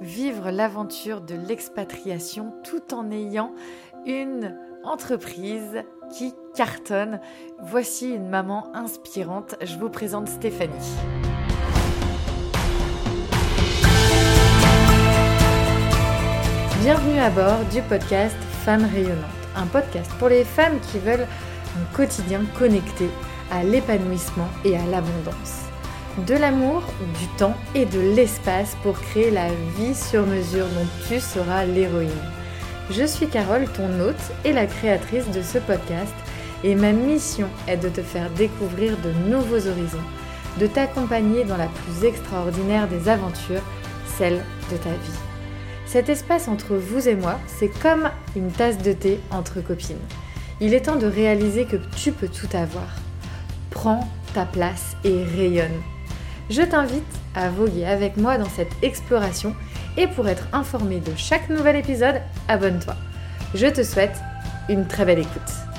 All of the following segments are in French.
vivre l'aventure de l'expatriation tout en ayant une entreprise qui cartonne. Voici une maman inspirante. Je vous présente Stéphanie. Bienvenue à bord du podcast Femmes rayonnantes, un podcast pour les femmes qui veulent un quotidien connecté à l'épanouissement et à l'abondance de l'amour, du temps et de l'espace pour créer la vie sur mesure dont tu seras l'héroïne. Je suis Carole, ton hôte et la créatrice de ce podcast, et ma mission est de te faire découvrir de nouveaux horizons, de t'accompagner dans la plus extraordinaire des aventures, celle de ta vie. Cet espace entre vous et moi, c'est comme une tasse de thé entre copines. Il est temps de réaliser que tu peux tout avoir. Prends ta place et rayonne je t'invite à voguer avec moi dans cette exploration et pour être informé de chaque nouvel épisode, abonne-toi. Je te souhaite une très belle écoute.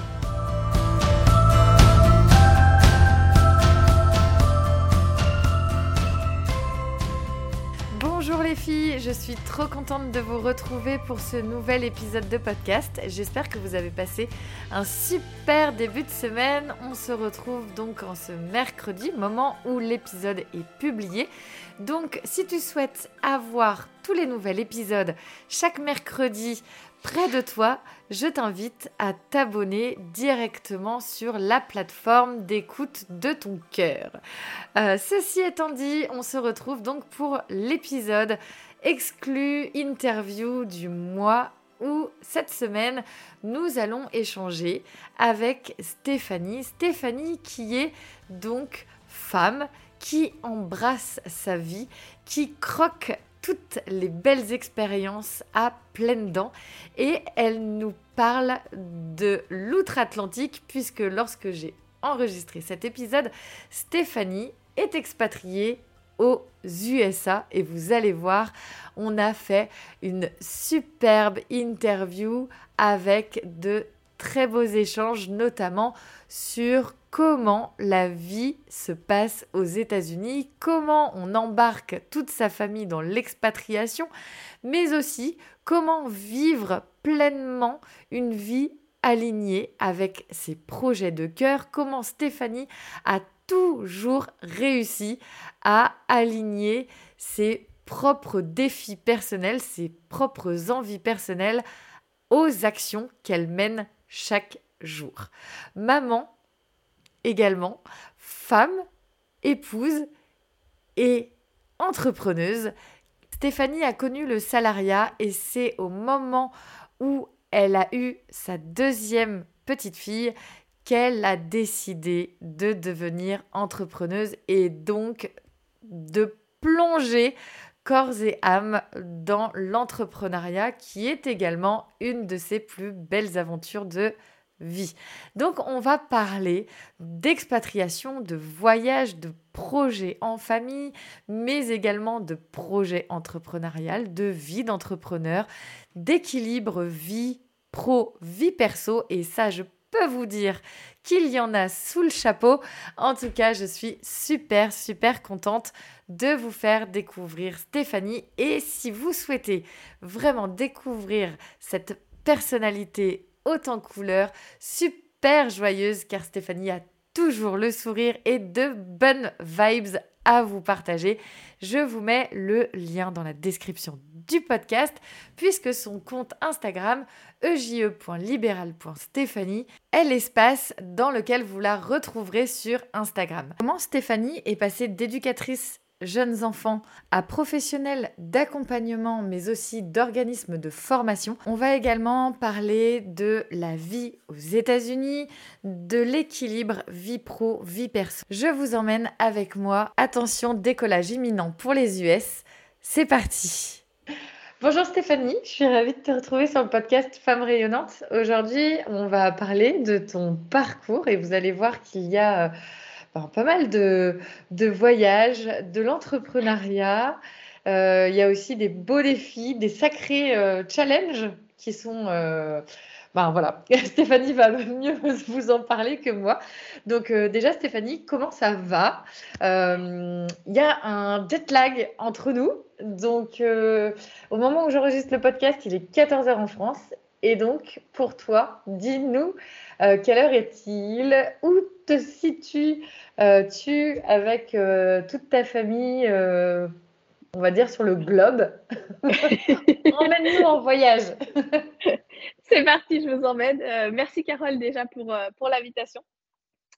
Je suis trop contente de vous retrouver pour ce nouvel épisode de podcast. J'espère que vous avez passé un super début de semaine. On se retrouve donc en ce mercredi, moment où l'épisode est publié. Donc si tu souhaites avoir tous les nouveaux épisodes chaque mercredi près de toi, je t'invite à t'abonner directement sur la plateforme d'écoute de ton cœur. Euh, ceci étant dit, on se retrouve donc pour l'épisode exclu interview du mois où cette semaine nous allons échanger avec Stéphanie. Stéphanie qui est donc femme, qui embrasse sa vie, qui croque toutes les belles expériences à pleines dents et elle nous parle de l'outre-Atlantique puisque lorsque j'ai enregistré cet épisode, Stéphanie est expatriée aux USA et vous allez voir, on a fait une superbe interview avec de très beaux échanges, notamment sur comment la vie se passe aux États-Unis, comment on embarque toute sa famille dans l'expatriation, mais aussi comment vivre pleinement une vie alignée avec ses projets de cœur, comment Stéphanie a toujours réussi à aligner ses propres défis personnels, ses propres envies personnelles aux actions qu'elle mène chaque jour. Maman également femme, épouse et entrepreneuse. Stéphanie a connu le salariat et c'est au moment où elle a eu sa deuxième petite fille qu'elle a décidé de devenir entrepreneuse et donc de plonger corps et âme dans l'entrepreneuriat qui est également une de ses plus belles aventures de vie. Donc on va parler d'expatriation, de voyage, de projets en famille, mais également de projets entrepreneurial, de vie d'entrepreneur, d'équilibre vie pro, vie perso. Et ça, je vous dire qu'il y en a sous le chapeau. En tout cas, je suis super, super contente de vous faire découvrir Stéphanie. Et si vous souhaitez vraiment découvrir cette personnalité autant de couleurs, super joyeuse car Stéphanie a toujours le sourire et de bonnes vibes à vous partager. Je vous mets le lien dans la description du podcast puisque son compte Instagram eje.libéral.stéphanie est l'espace dans lequel vous la retrouverez sur Instagram. Comment Stéphanie est passée d'éducatrice jeunes enfants à professionnels d'accompagnement, mais aussi d'organismes de formation. On va également parler de la vie aux États-Unis, de l'équilibre vie pro, vie perso. Je vous emmène avec moi. Attention, décollage imminent pour les US. C'est parti. Bonjour Stéphanie, je suis ravie de te retrouver sur le podcast Femmes rayonnantes. Aujourd'hui, on va parler de ton parcours et vous allez voir qu'il y a pas mal de, voyages, de l'entrepreneuriat. Euh, il y a aussi des beaux défis, des sacrés euh, challenges qui sont euh, ben voilà, Stéphanie va mieux vous en parler que moi. Donc déjà, Stéphanie, comment ça va? Il y a un jet lag entre nous. Donc au moment où j'enregistre le podcast, il est 14h en France. Et donc, pour toi, dis-nous, quelle heure est-il? Où te situes-tu avec toute ta famille on va dire, sur le globe? Emmène-nous en voyage. C'est parti, je vous emmène. Euh, merci Carole déjà pour, euh, pour l'invitation.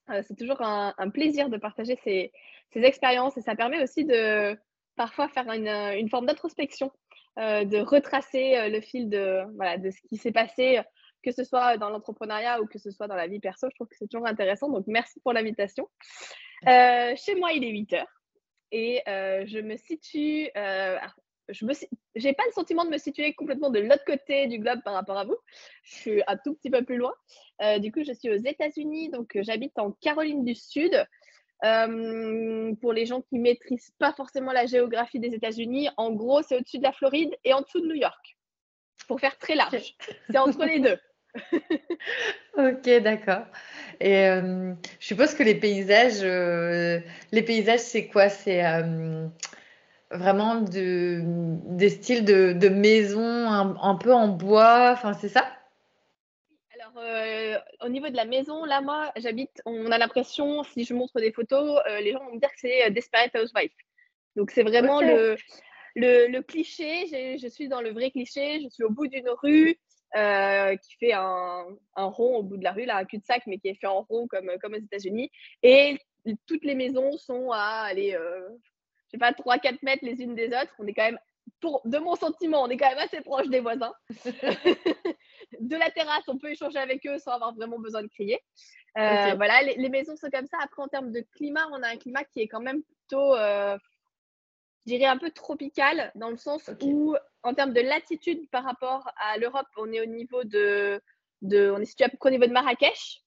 Euh, c'est toujours un, plaisir de partager ces, ces, expériences et ça permet aussi de parfois faire une, une forme d'introspection, de retracer le fil de, voilà, de ce qui s'est passé, que ce soit dans l'entrepreneuriat ou que ce soit dans la vie perso. Je trouve que c'est toujours intéressant. Donc, merci pour l'invitation. chez moi, il est 8 heures et je me situe. je j'ai pas le sentiment de me situer complètement de l'autre côté du globe par rapport à vous. Je suis un tout petit peu plus loin. du coup, je suis aux États-Unis, donc j'habite en Caroline du Sud. Pour les gens qui maîtrisent pas forcément la géographie des États-Unis, en gros, c'est au-dessus de la Floride et en dessous de New York. Pour faire très large, c'est entre les deux. ok, d'accord. Et euh, je suppose que les paysages, euh, les paysages, c'est quoi? C'est euh, vraiment de, des styles de, de maisons un, peu en bois, enfin c'est ça? Alors, au niveau de la maison, là, moi, j'habite, on a l'impression, si je montre des photos, les gens vont me dire que c'est Desperate Housewife. Donc, c'est vraiment le, le, le, cliché. Je suis dans le vrai cliché. Je suis au bout d'une rue. Euh, qui fait un, un, rond au bout de la rue, là, un cul-de-sac, mais qui est fait en rond comme, comme aux États-Unis. Et toutes les maisons sont à, aller, euh, je sais pas, 3-4 mètres les unes des autres. On est quand même, pour, de mon sentiment, on est quand même assez proche des voisins. de la terrasse, on peut échanger avec eux sans avoir vraiment besoin de crier. Euh, voilà, les, les, maisons sont comme ça. Après, en termes de climat, on a un climat qui est quand même plutôt je dirais un peu tropical, dans le sens où, en termes de latitude par rapport à l'Europe, on est au niveau de, de, on est situé au niveau de Marrakech.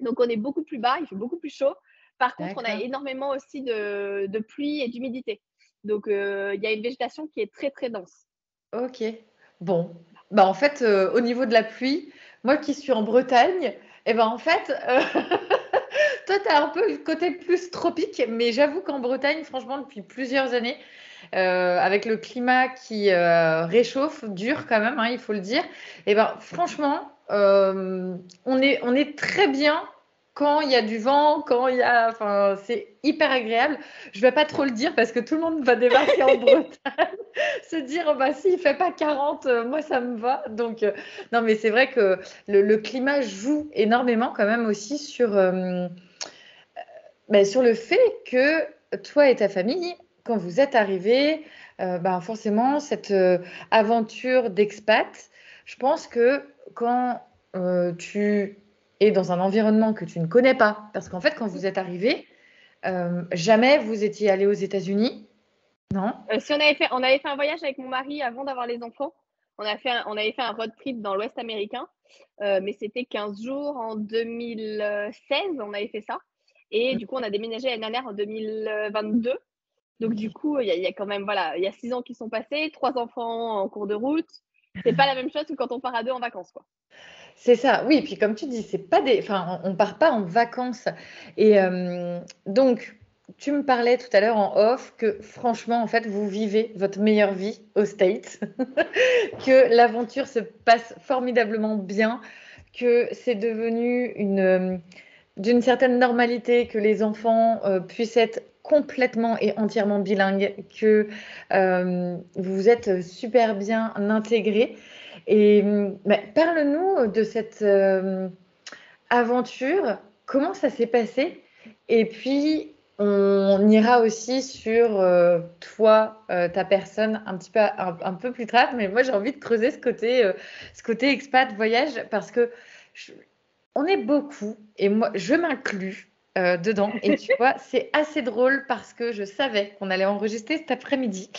Donc, on est beaucoup plus bas, il fait beaucoup plus chaud. Par contre, on a énormément aussi de, de pluie et d'humidité. Donc, euh, il y a une végétation qui est très, très dense. Ok. Bon. Bah, en fait, euh, au niveau de la pluie, moi qui suis en Bretagne, et eh ben, en fait, euh, Toi, tu as un peu le côté plus tropique, mais j'avoue qu'en Bretagne, franchement, depuis plusieurs années, euh, avec le climat qui réchauffe, dur quand même, hein, il faut le dire, et eh ben franchement, on, est, on est très bien quand il y a du vent, quand il y a. Enfin, c'est hyper agréable. Je ne vais pas trop le dire parce que tout le monde va débarquer en Bretagne, se dire oh, bah s'il ne fait pas 40, moi ça me va. Donc, non, mais c'est vrai que le, le, climat joue énormément quand même aussi sur ben, sur le fait que toi et ta famille, quand vous êtes arrivés, euh, ben, forcément, cette euh, aventure d'expat, je pense que quand euh, tu es dans un environnement que tu ne connais pas, parce qu'en fait, quand vous êtes arrivés, jamais vous étiez allé aux États-Unis, non Si on avait fait, on avait fait un voyage avec mon mari avant d'avoir les enfants. On, a fait on avait fait un road trip dans l'Ouest américain, mais c'était 15 jours en 2016, on avait fait ça. Et du coup, on a déménagé l'année dernière en 2022. Donc, du coup, il y, a quand même, voilà, il y a six ans qui sont passés, trois enfants en cours de route. C'est pas la même chose que quand on part à deux en vacances, quoi. C'est ça, oui. Puis comme tu dis, c'est pas des, enfin, on, part pas en vacances. Et euh, donc, tu me parlais tout à l'heure en off que franchement, en fait, vous vivez votre meilleure vie aux States, que l'aventure se passe formidablement bien, que c'est devenu une d'une certaine normalité, que les enfants euh, puissent être complètement et entièrement bilingues, que euh, vous êtes super bien intégrés. Et bah, parle-nous de cette euh, aventure, comment ça s'est passé? Et puis, on ira aussi sur toi, ta personne, un petit peu, un, peu plus tard. Mais moi, j'ai envie de creuser ce côté, ce côté expat voyage parce que on est beaucoup, et moi, je m'inclus euh, dedans. Et tu vois, c'est assez drôle parce que je savais qu'on allait enregistrer cet après-midi.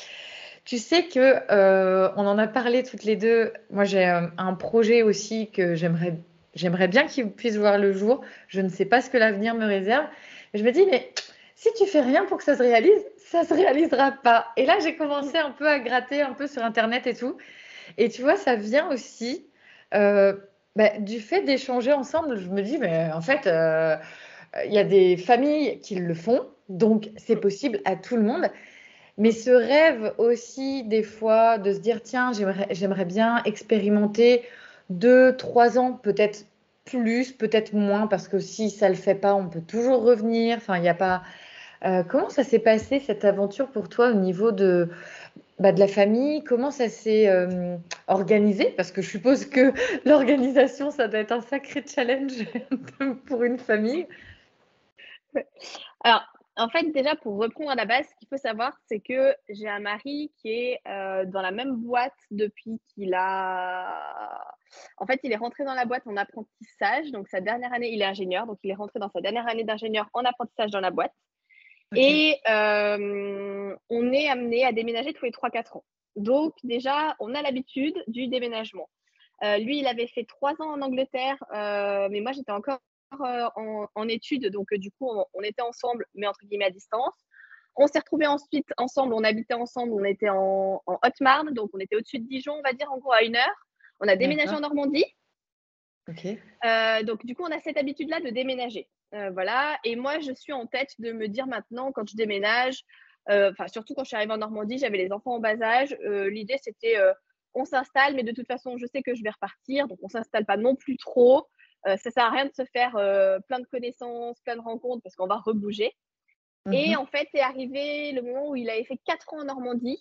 Tu sais que euh, on en a parlé toutes les deux. Moi, j'ai euh, un projet aussi que j'aimerais, j'aimerais bien qu'il puisse voir le jour. Je ne sais pas ce que l'avenir me réserve. je me dis, mais si tu fais rien pour que ça se réalise, ça se réalisera pas. Et là, j'ai commencé un peu à gratter un peu sur Internet et tout. Et tu vois, ça vient aussi bah, Du fait d'échanger ensemble, je me dis, mais en fait, il y a des familles qui le font, donc c'est possible à tout le monde. Mais ce rêve aussi, des fois, de se dire, tiens, j'aimerais bien expérimenter deux, trois ans, peut-être plus, peut-être moins, parce que si ça ne le fait pas, on peut toujours revenir. Enfin, il n'y a pas. Euh, comment ça s'est passé cette aventure pour toi au niveau de, bah, de la famille? Comment ça s'est euh, organisé? Parce que je suppose que l'organisation, ça doit être un sacré challenge pour une famille. Alors, en fait, déjà, pour reprendre à la base, ce qu'il faut savoir, c'est que j'ai un mari qui est euh, dans la même boîte depuis qu'il a. En fait, il est rentré dans la boîte en apprentissage. Donc, sa dernière année, il est ingénieur. Donc, il est rentré dans sa dernière année d'ingénieur en apprentissage dans la boîte. Et euh, on est amené à déménager tous les 3-4 ans. Donc, déjà, on a l'habitude du déménagement. Euh, lui, il avait fait trois ans en Angleterre, mais moi, j'étais encore euh, en, études, donc euh, du coup, on, était ensemble, mais entre guillemets à distance. On s'est retrouvés ensuite ensemble, on habitait ensemble, on était en, Haute-Marne, donc on était au-dessus de Dijon, on va dire en gros à une heure. On a déménagé en Normandie. Euh, donc du coup, on a cette habitude-là de déménager. voilà. Et moi, je suis en tête de me dire maintenant, quand je déménage, enfin surtout quand je suis arrivée en Normandie, j'avais les enfants en bas âge. L'idée, c'était on s'installe, mais de toute façon, je sais que je vais repartir, donc on s'installe pas non plus trop. Euh, ça sert à rien de se faire euh, plein de connaissances, plein de rencontres parce qu'on va rebouger. Et mhm. en fait, est arrivé le moment où il avait fait quatre ans en Normandie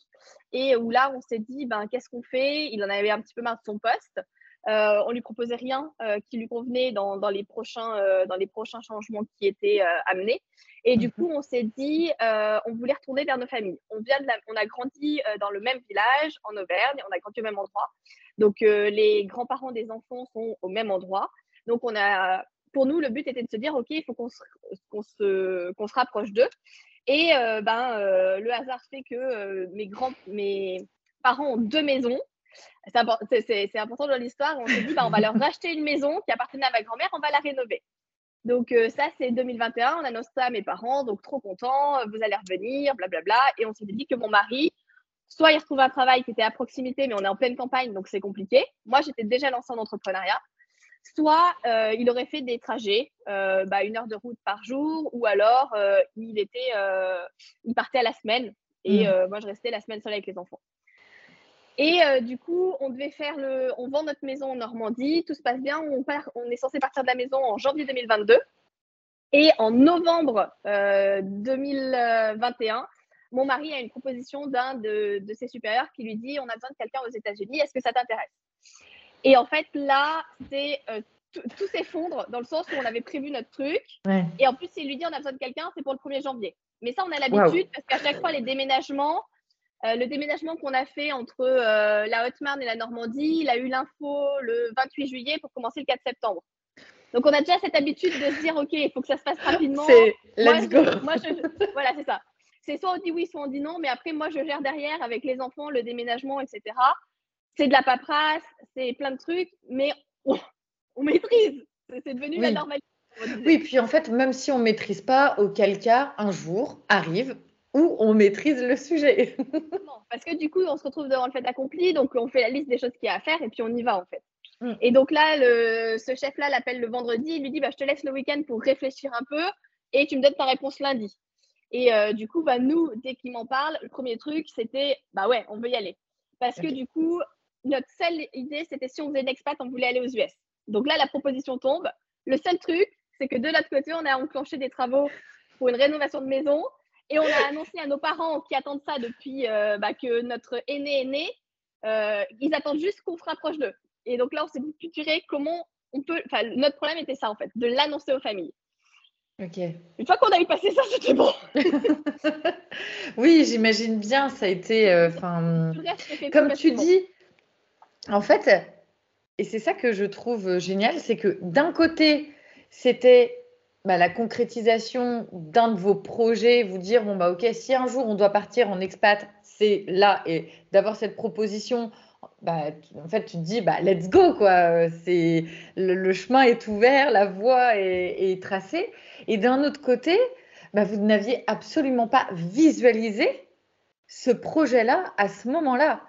et où là, on s'est dit, ben, qu'est-ce qu'on fait? Il en avait un petit peu marre de son poste. Euh, on lui proposait rien euh, qui lui convenait dans, dans les prochains, dans les prochains changements qui étaient amenés. Et du mhm. coup, on s'est dit, on voulait retourner vers nos familles. On, vient de on a grandi dans le même village, en Auvergne, on a grandi au même endroit. Donc, les grands-parents des enfants sont au même endroit. Donc, on a, pour nous, le but était de se dire, OK, il faut qu'on se, se, se, rapproche d'eux. Et euh, ben, euh, le hasard fait que euh, mes, grands, mes parents ont deux maisons. C'est important dans l'histoire. On s'est dit, ben, on va leur racheter une maison qui appartenait à ma grand-mère, on va la rénover. Donc ça, c'est 2021, on annonce ça à mes parents, donc trop content, vous allez revenir, blablabla. Et on s'est dit que mon mari, soit il retrouve un travail qui était à proximité, mais on est en pleine campagne, donc c'est compliqué. Moi, j'étais déjà lancée en entrepreneuriat soit euh, il aurait fait des trajets, euh, bah, une heure de route par jour, ou alors euh, il était, il partait à la semaine et mm. moi je restais la semaine seule avec les enfants. Et du coup, on devait faire le, on vend notre maison en Normandie, tout se passe bien, on part, on est censé partir de la maison en janvier 2022 et en novembre 2021. Mon mari a une proposition d'un de, de ses supérieurs qui lui dit on a besoin de quelqu'un aux États-Unis, est-ce que ça t'intéresse? Et en fait, là, c'est euh, tout s'effondre dans le sens où on avait prévu notre truc. Et en plus, s'il lui dit on a besoin de quelqu'un, c'est pour le 1er janvier. Mais ça, on a l'habitude parce qu'à chaque fois, les déménagements, euh, le déménagement qu'on a fait entre euh, la Haute-Marne et la Normandie, il a eu l'info le 28 juillet pour commencer le 4 septembre. Donc, on a déjà cette habitude de se dire, OK, il faut que ça se passe rapidement. C'est let's go. moi, voilà, c'est ça. C'est soit on dit oui, soit on dit non. Mais après, moi, je gère derrière avec les enfants, le déménagement, etc c'est de la paperasse, c'est plein de trucs, mais on, maîtrise. C'est devenu la normalité. Oui, puis en fait, même si on ne maîtrise pas, auquel cas, un jour arrive où on maîtrise le sujet. parce que du coup, on se retrouve devant le fait accompli, donc on fait la liste des choses qu'il y a à faire et puis on y va en fait. Mm. Et donc là, le, ce chef-là l'appelle le vendredi, il lui dit bah, Je te laisse le week-end pour réfléchir un peu et tu me donnes ta réponse lundi. Et euh, du coup, bah, nous, dès qu'il m'en parle, le premier truc, c'était Bah ouais, on veut y aller. Parce que du coup, notre seule idée, c'était si on faisait une expat, on voulait aller aux US. Donc là, la proposition tombe. Le seul truc, c'est que de l'autre côté, on a enclenché des travaux pour une rénovation de maison et on a annoncé à nos parents qui attendent ça depuis euh, bah, que notre aîné est né, euh, ils attendent juste qu'on se rapproche d'eux. Et donc là, on s'est dit, comment on peut. Enfin, notre problème était ça, en fait, de l'annoncer aux familles. Ok. Une fois qu'on a eu passé ça, c'était bon. oui, j'imagine bien, ça a été. Euh, enfin, comme tu dis, en fait, et c'est ça que je trouve génial, c'est que d'un côté, c'était bah, la concrétisation d'un de vos projets, vous dire, bon, bah ok, si un jour on doit partir en expat, c'est là, et d'avoir cette proposition, bah, en fait, tu te dis, bah, let's go, quoi. C'est, le, chemin est ouvert, la voie est, tracée. Et d'un autre côté, bah, vous n'aviez absolument pas visualisé ce projet-là à ce moment-là.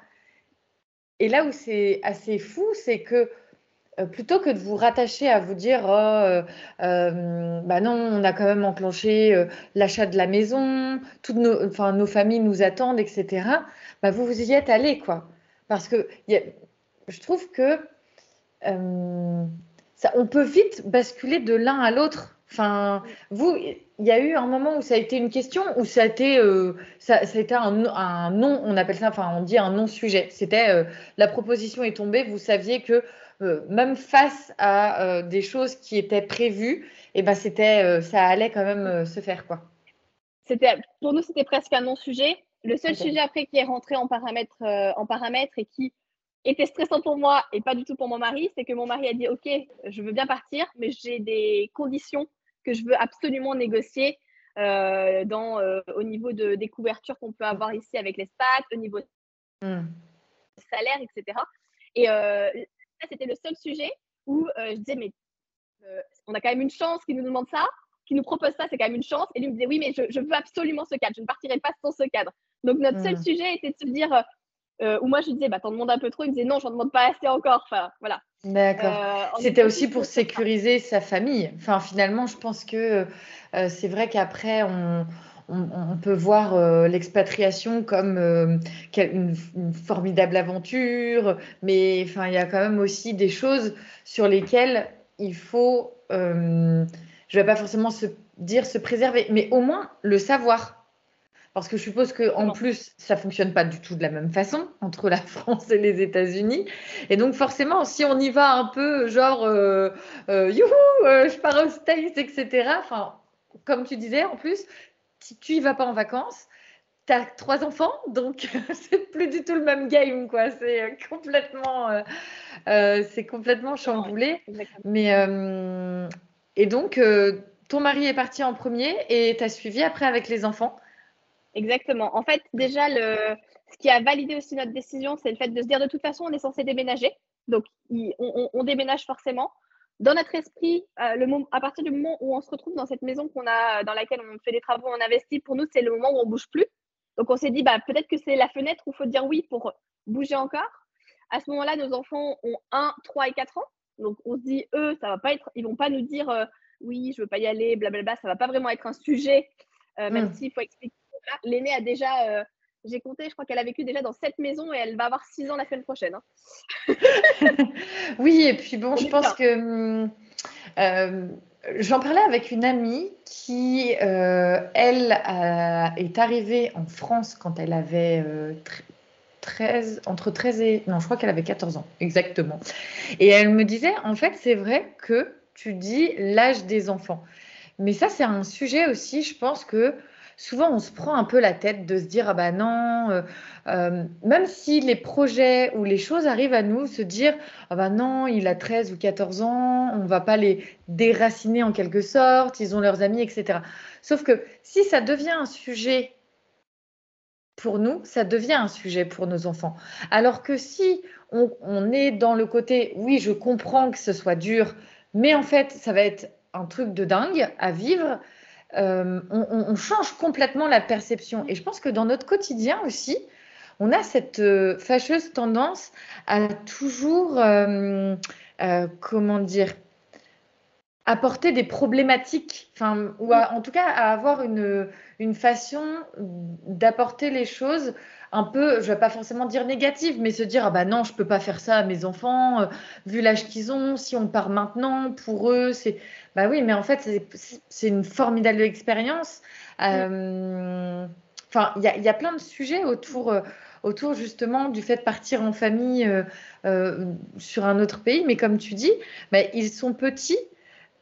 Et là où c'est assez fou, c'est que euh, plutôt que de vous rattacher à vous dire oh, euh, euh, bah non, on a quand même enclenché l'achat de la maison, toutes nos, familles nous attendent, etc. Bah, vous vous y êtes allé, quoi. Parce que je trouve que on peut vite basculer de l'un à l'autre. Enfin, vous, il y a eu un moment où ça a été une question, où ça a été, ça, a été un, un, non, on appelle ça, enfin, on dit un non-sujet. C'était la proposition est tombée, vous saviez que euh, même face à euh, des choses qui étaient prévues, et eh ben c'était, euh, ça allait quand même se faire quoi. C'était, pour nous, c'était presque un non-sujet. Le seul sujet après qui est rentré en paramètre, en paramètre et qui était stressant pour moi et pas du tout pour mon mari, c'est que mon mari a dit OK, je veux bien partir, mais j'ai des conditions que je veux absolument négocier dans, au niveau de, des couvertures qu'on peut avoir ici avec les stats, au niveau mmh. salaire, etc. Et c'était le seul sujet où euh, je disais, mais euh, on a quand même une chance qu'il nous demande ça, qu'il nous propose ça, c'est quand même une chance. Et lui me disait, oui, mais je, veux absolument ce cadre, je ne partirai pas sans ce cadre. Donc notre seul mmh. sujet était de se dire, euh, où moi je disais, bah, t'en demandes un peu trop, il me disait, non, j'en demande pas assez encore. Enfin, voilà. D'accord. C'était aussi pour sécuriser sa famille. Enfin, finalement, je pense que c'est vrai qu'après, on, on, peut voir euh, l'expatriation comme euh, une, formidable aventure, mais enfin, il y a quand même aussi des choses sur lesquelles il faut, euh, je ne vais pas forcément se dire se préserver, mais au moins le savoir. Parce que je suppose qu'en plus, ça fonctionne pas du tout de la même façon entre la France et les États-Unis. Et donc, forcément, si on y va un peu, genre, youhou, je pars aux States, etc. Enfin, comme tu disais, en plus, si tu y vas pas en vacances, tu as trois enfants, donc c'est plus du tout le même game, quoi. C'est euh, complètement, euh, euh, c'est complètement chamboulé. Mais et donc, ton mari est parti en premier et tu as suivi après avec les enfants. Exactement. En fait, déjà, le, ce qui a validé aussi notre décision, c'est le fait de se dire de toute façon, on est censé déménager. Donc, on déménage forcément dans notre esprit, euh, le à partir du moment où on se retrouve dans cette maison qu'on a, dans laquelle on fait des travaux, on investit, pour nous, c'est le moment où on bouge plus. Donc, on s'est dit, bah, peut-être que c'est la fenêtre où il faut dire oui pour bouger encore. À ce moment-là, nos enfants ont 1, 3 et 4 ans. Donc, on se dit, eux, ça va pas être, ils vont pas nous dire, euh, oui, je veux pas y aller, blablabla. Ça va pas vraiment être un sujet, euh, même hmm. s'il faut expliquer. L'aîné a déjà j'ai compté, je crois qu'elle a vécu déjà dans cette maison et elle va avoir six ans la semaine prochaine. Hein. oui, et puis bon, je pense que hum, euh, j'en parlais avec une amie qui, euh, elle, est arrivée en France quand elle avait 13, euh, entre 13 et... Non, je crois qu'elle avait 14 ans, exactement. Et elle me disait, en fait, c'est vrai que tu dis l'âge des enfants. Mais ça, c'est un sujet aussi, je pense que souvent on se prend un peu la tête de se dire ah bah non, euh, euh, même si les projets ou les choses arrivent à nous, se dire ah bah non, il a 13 ou 14 ans, on va pas les déraciner en quelque sorte, ils ont leurs amis, etc. Sauf que si ça devient un sujet pour nous, ça devient un sujet pour nos enfants. Alors que si on, on est dans le côté oui, je comprends que ce soit dur, mais en fait, ça va être un truc de dingue à vivre. Euh, on, change complètement la perception. Et je pense que dans notre quotidien aussi, on a cette euh, fâcheuse tendance à toujours, euh, comment dire, apporter des problématiques, ou en tout cas à avoir une, une façon d'apporter les choses un peu, je vais pas forcément dire négative, mais se dire ah bah non, je peux pas faire ça à mes enfants, vu l'âge qu'ils ont, si on part maintenant, pour eux, c'est bah oui, mais en fait, c'est une formidable expérience. Euh, enfin, il y, a plein de sujets autour, euh, autour justement du fait de partir en famille euh, sur un autre pays. Mais comme tu dis, bah, ils sont petits.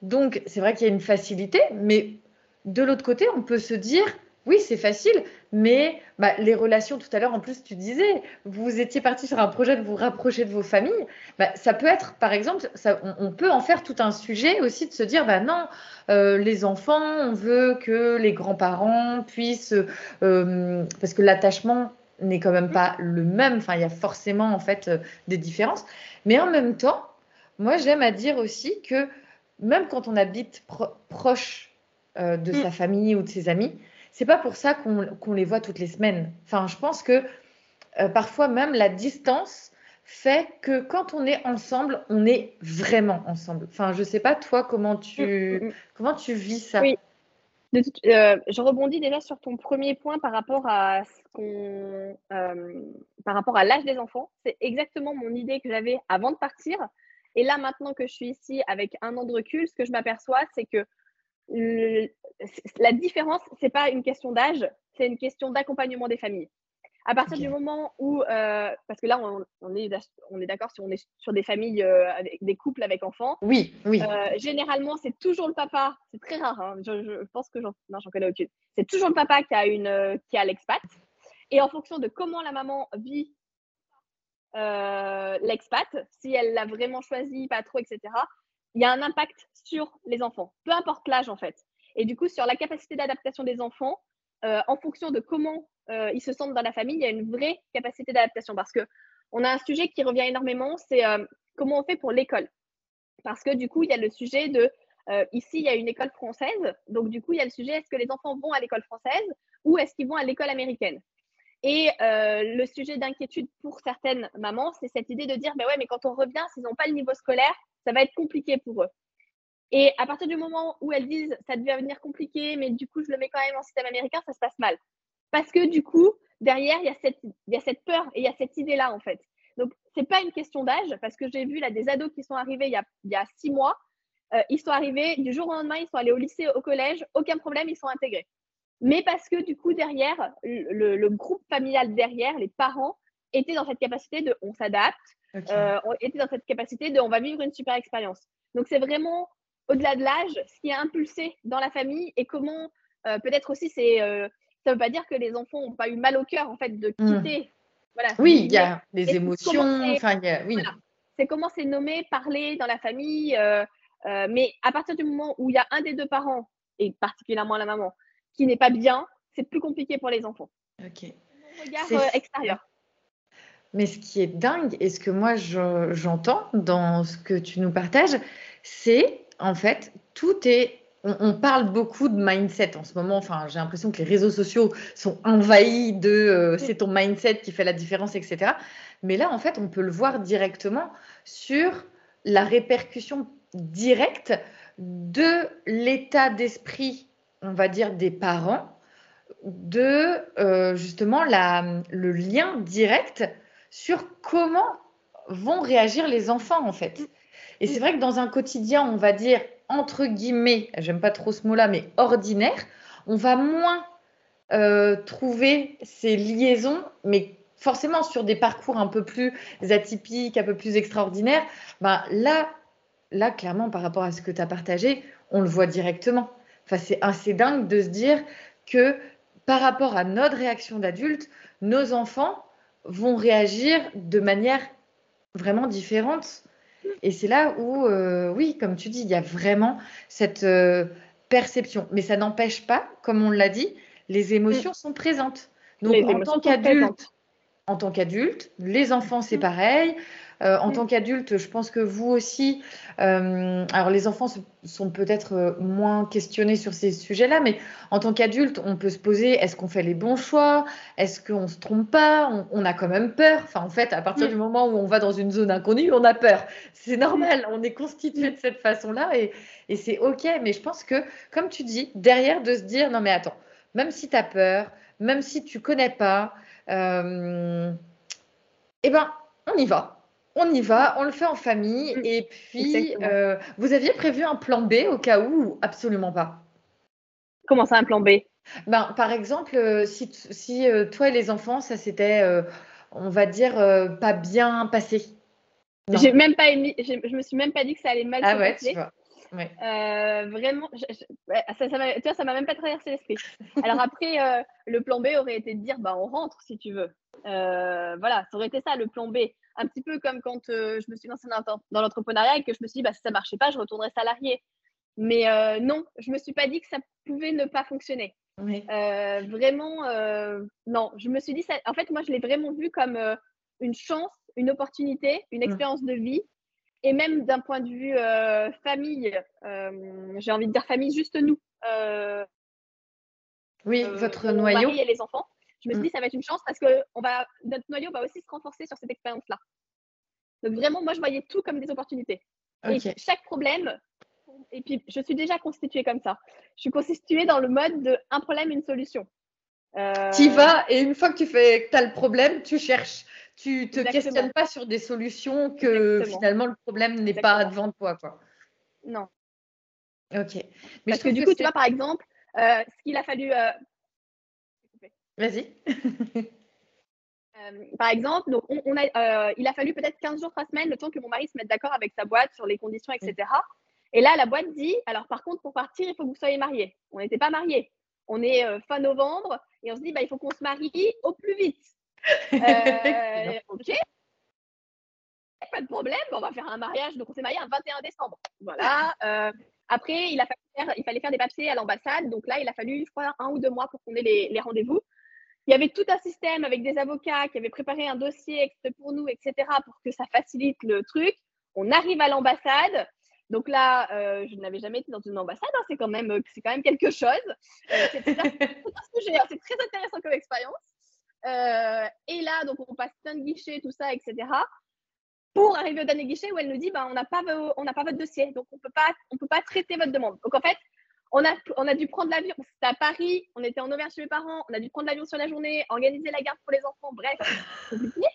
Donc, c'est vrai qu'il y a une facilité. Mais de l'autre côté, on peut se dire, oui, c'est facile, mais bah, les relations, tout à l'heure, en plus, tu disais, vous étiez parti sur un projet de vous rapprocher de vos familles. Bah, ça peut être, par exemple, ça, on, peut en faire tout un sujet aussi de se dire, bah non, euh, les enfants, on veut que les grands-parents puissent, euh, parce que l'attachement n'est quand même pas le même. Enfin, il y a forcément en fait euh, des différences. Mais en même temps, moi, j'aime à dire aussi que même quand on habite proche de mm. sa famille ou de ses amis, c'est pas pour ça qu'on les voit toutes les semaines. Enfin, je pense que euh, parfois même la distance fait que quand on est ensemble, on est vraiment ensemble. Enfin, je sais pas toi comment tu mm, mm, mm. comment tu vis ça? Oui. Euh, je rebondis déjà sur ton premier point par rapport à ce qu'on, euh, par rapport à l'âge des enfants. C'est exactement mon idée que j'avais avant de partir. Et là, maintenant que je suis ici avec un an de recul, ce que je m'aperçois, c'est que la différence, c'est pas une question d'âge, c'est une question d'accompagnement des familles. À partir du moment où, euh, parce que là, on, est, on est d'accord si on est sur des familles, euh, avec des couples avec enfants. Oui, oui. Euh, généralement, c'est toujours le papa. C'est très rare. Hein, je, pense que j'en, non, j'en connais aucune. C'est toujours le papa qui a une, qui a l'expat. Et en fonction de comment la maman vit l'expat, si elle l'a vraiment choisi, pas trop, etc. Il y a un impact sur les enfants, peu importe l'âge en fait. Et du coup, sur la capacité d'adaptation des enfants, en fonction de comment euh, ils se sentent dans la famille, il y a une vraie capacité d'adaptation parce que on a un sujet qui revient énormément, c'est euh, comment on fait pour l'école. Parce que du coup, il y a le sujet de euh, ici, il y a une école française, donc du coup, il y a le sujet est-ce que les enfants vont à l'école française ou est-ce qu'ils vont à l'école américaine? Et le sujet d'inquiétude pour certaines mamans, c'est cette idée de dire, ben ouais, mais quand on revient, s'ils n'ont pas le niveau scolaire, ça va être compliqué pour eux. Et à partir du moment où elles disent, ça devient venir compliqué, mais du coup, je le mets quand même en système américain, ça se passe mal. Parce que du coup, derrière, il y a cette, y a cette peur et il y a cette idée-là, en fait. Donc, ce n'est pas une question d'âge, parce que j'ai vu là des ados qui sont arrivés il y a, il y a six mois. Euh, ils sont arrivés du jour au lendemain, ils sont allés au lycée, au collège, aucun problème, ils sont intégrés. Mais parce que du coup, derrière, le, groupe familial derrière, les parents, étaient dans cette capacité de on s'adapte, euh, étaient dans cette capacité de on va vivre une super expérience. Donc, c'est vraiment au-delà de l'âge, ce qui est impulsé dans la famille et comment euh, peut-être aussi c'est euh, ça ne veut pas dire que les enfants n'ont pas eu mal au cœur en fait de hmm. quitter. Voilà, oui, il y a des émotions. Enfin, oui. C'est comment c'est nommé, parler dans la famille. Mais à partir du moment où il y a un des deux parents, et particulièrement la maman, qui n'est pas bien, c'est plus compliqué pour les enfants. Ok. regard extérieur. Mais ce qui est dingue, et ce que moi j'entends dans ce que tu nous partages, c'est en fait, tout est on, parle beaucoup de mindset en ce moment. Enfin, j'ai l'impression que les réseaux sociaux sont envahis de euh, c'est ton mindset qui fait la différence, etc. Mais là, en fait, on peut le voir directement sur la répercussion directe de l'état d'esprit, on va dire, des parents, de euh, justement le lien direct sur comment vont réagir les enfants, en fait. Et c'est vrai que dans un quotidien, on va dire entre guillemets, j'aime pas trop ce mot-là, mais ordinaire, on va moins euh, trouver ces liaisons, mais forcément sur des parcours un peu plus atypiques, un peu plus extraordinaires, ben là, là, clairement, par rapport à ce que tu as partagé, on le voit directement. Enfin, c'est assez dingue de se dire que par rapport à notre réaction d'adulte, nos enfants vont réagir de manière vraiment différente. Et c'est là où, euh, oui, comme tu dis, il y a vraiment cette euh, perception. Mais ça n'empêche pas, comme on l'a dit, les émotions sont présentes. Donc, en tant qu'adulte, en tant qu'adulte, les enfants, c'est pareil. Euh, en tant qu'adulte, je pense que vous aussi, euh, alors les enfants sont peut-être euh, moins questionnés sur ces sujets-là, mais en tant qu'adulte, on peut se poser est-ce qu'on fait les bons choix? Est-ce qu'on se trompe pas? On, a quand même peur. Enfin, en fait, à partir du moment où on va dans une zone inconnue, on a peur. C'est normal, on est constitué de cette façon-là et, et c'est OK. Mais je pense que, comme tu dis, derrière de se dire non, mais attends, même si tu as peur, même si tu connais pas, euh, eh ben, on y va on y va, on le fait en famille. Mm. Et puis, euh, vous aviez prévu un plan B au cas où ou absolument pas? Comment ça, un plan B? Ben, Par exemple, euh, si, si euh, toi et les enfants, ça s'était, on va dire, pas bien passé. J'ai même pas je me suis même pas dit que ça allait mal ah ouais, Tu vois. vraiment, ça, ça, ça m'a même pas traversé l'esprit. Alors après, le plan B aurait été de dire, bah, on rentre si tu veux. voilà, ça aurait été ça le plan B un petit peu comme quand euh, je me suis lancée dans, l'entrepreneuriat et que je me suis dit, bah, si ça ne marchait pas, je retournerais salarié. Mais euh, non, je ne me suis pas dit que ça pouvait ne pas fonctionner. Euh, vraiment, non, je me suis dit, ça... en fait, moi, je l'ai vraiment vu comme une chance, une opportunité, une mmh. expérience de vie. Et même d'un point de vue famille, j'ai envie de dire famille, juste nous. oui, votre noyau. et les enfants. Je me suis mm. dit, ça va être une chance parce que on va, notre noyau va aussi se renforcer sur cette expérience-là. Donc vraiment, moi, je voyais tout comme des opportunités. Et chaque problème, et puis je suis déjà constituée comme ça. Je suis constituée dans le mode de un problème, une solution. Euh... Tu y vas et une fois que tu fais, as le problème, tu cherches. Tu te questionnes pas sur des solutions que finalement le problème n'est pas devant toi. Quoi. Non. Ok. Mais Parce que du coup, tu vois, par exemple, euh, ce qu'il a fallu. Euh, Vas-y. Euh, par exemple, donc on, a, il a fallu peut-être 15 jours, 3 semaines, le temps que mon mari se mette d'accord avec sa boîte sur les conditions, etc. Et là, la boîte dit alors, par contre, pour partir, il faut que vous soyez mariés. On n'était pas mariés. On est fin novembre et on se dit bah, il faut qu'on se marie au plus vite. ok, pas de problème, on va faire un mariage. Donc, on s'est marié un 21 décembre. Voilà. Après, il, a faire, il fallait faire des papiers à l'ambassade. Donc là, il a fallu, je crois, un ou deux mois pour qu'on ait les, rendez-vous. Il y avait tout un système avec des avocats qui avaient préparé un dossier pour nous, etc., pour que ça facilite le truc. On arrive à l'ambassade. Donc là, euh, je n'avais jamais été dans une ambassade. Hein. c'est quand même, c'est quand même quelque chose. Euh, c'est très intéressant comme expérience. Euh, et là, donc on passe plein de guichets, tout ça, etc pour arriver au dernier guichet où elle nous dit bah, on n'a pas, on pas votre dossier, donc on ne peut pas traiter votre demande. Donc en fait, on a, on a dû prendre l'avion. C'était à Paris, on était en Auvergne chez mes parents, on a dû prendre l'avion sur la journée, organiser la garde pour les enfants, bref, compliqué.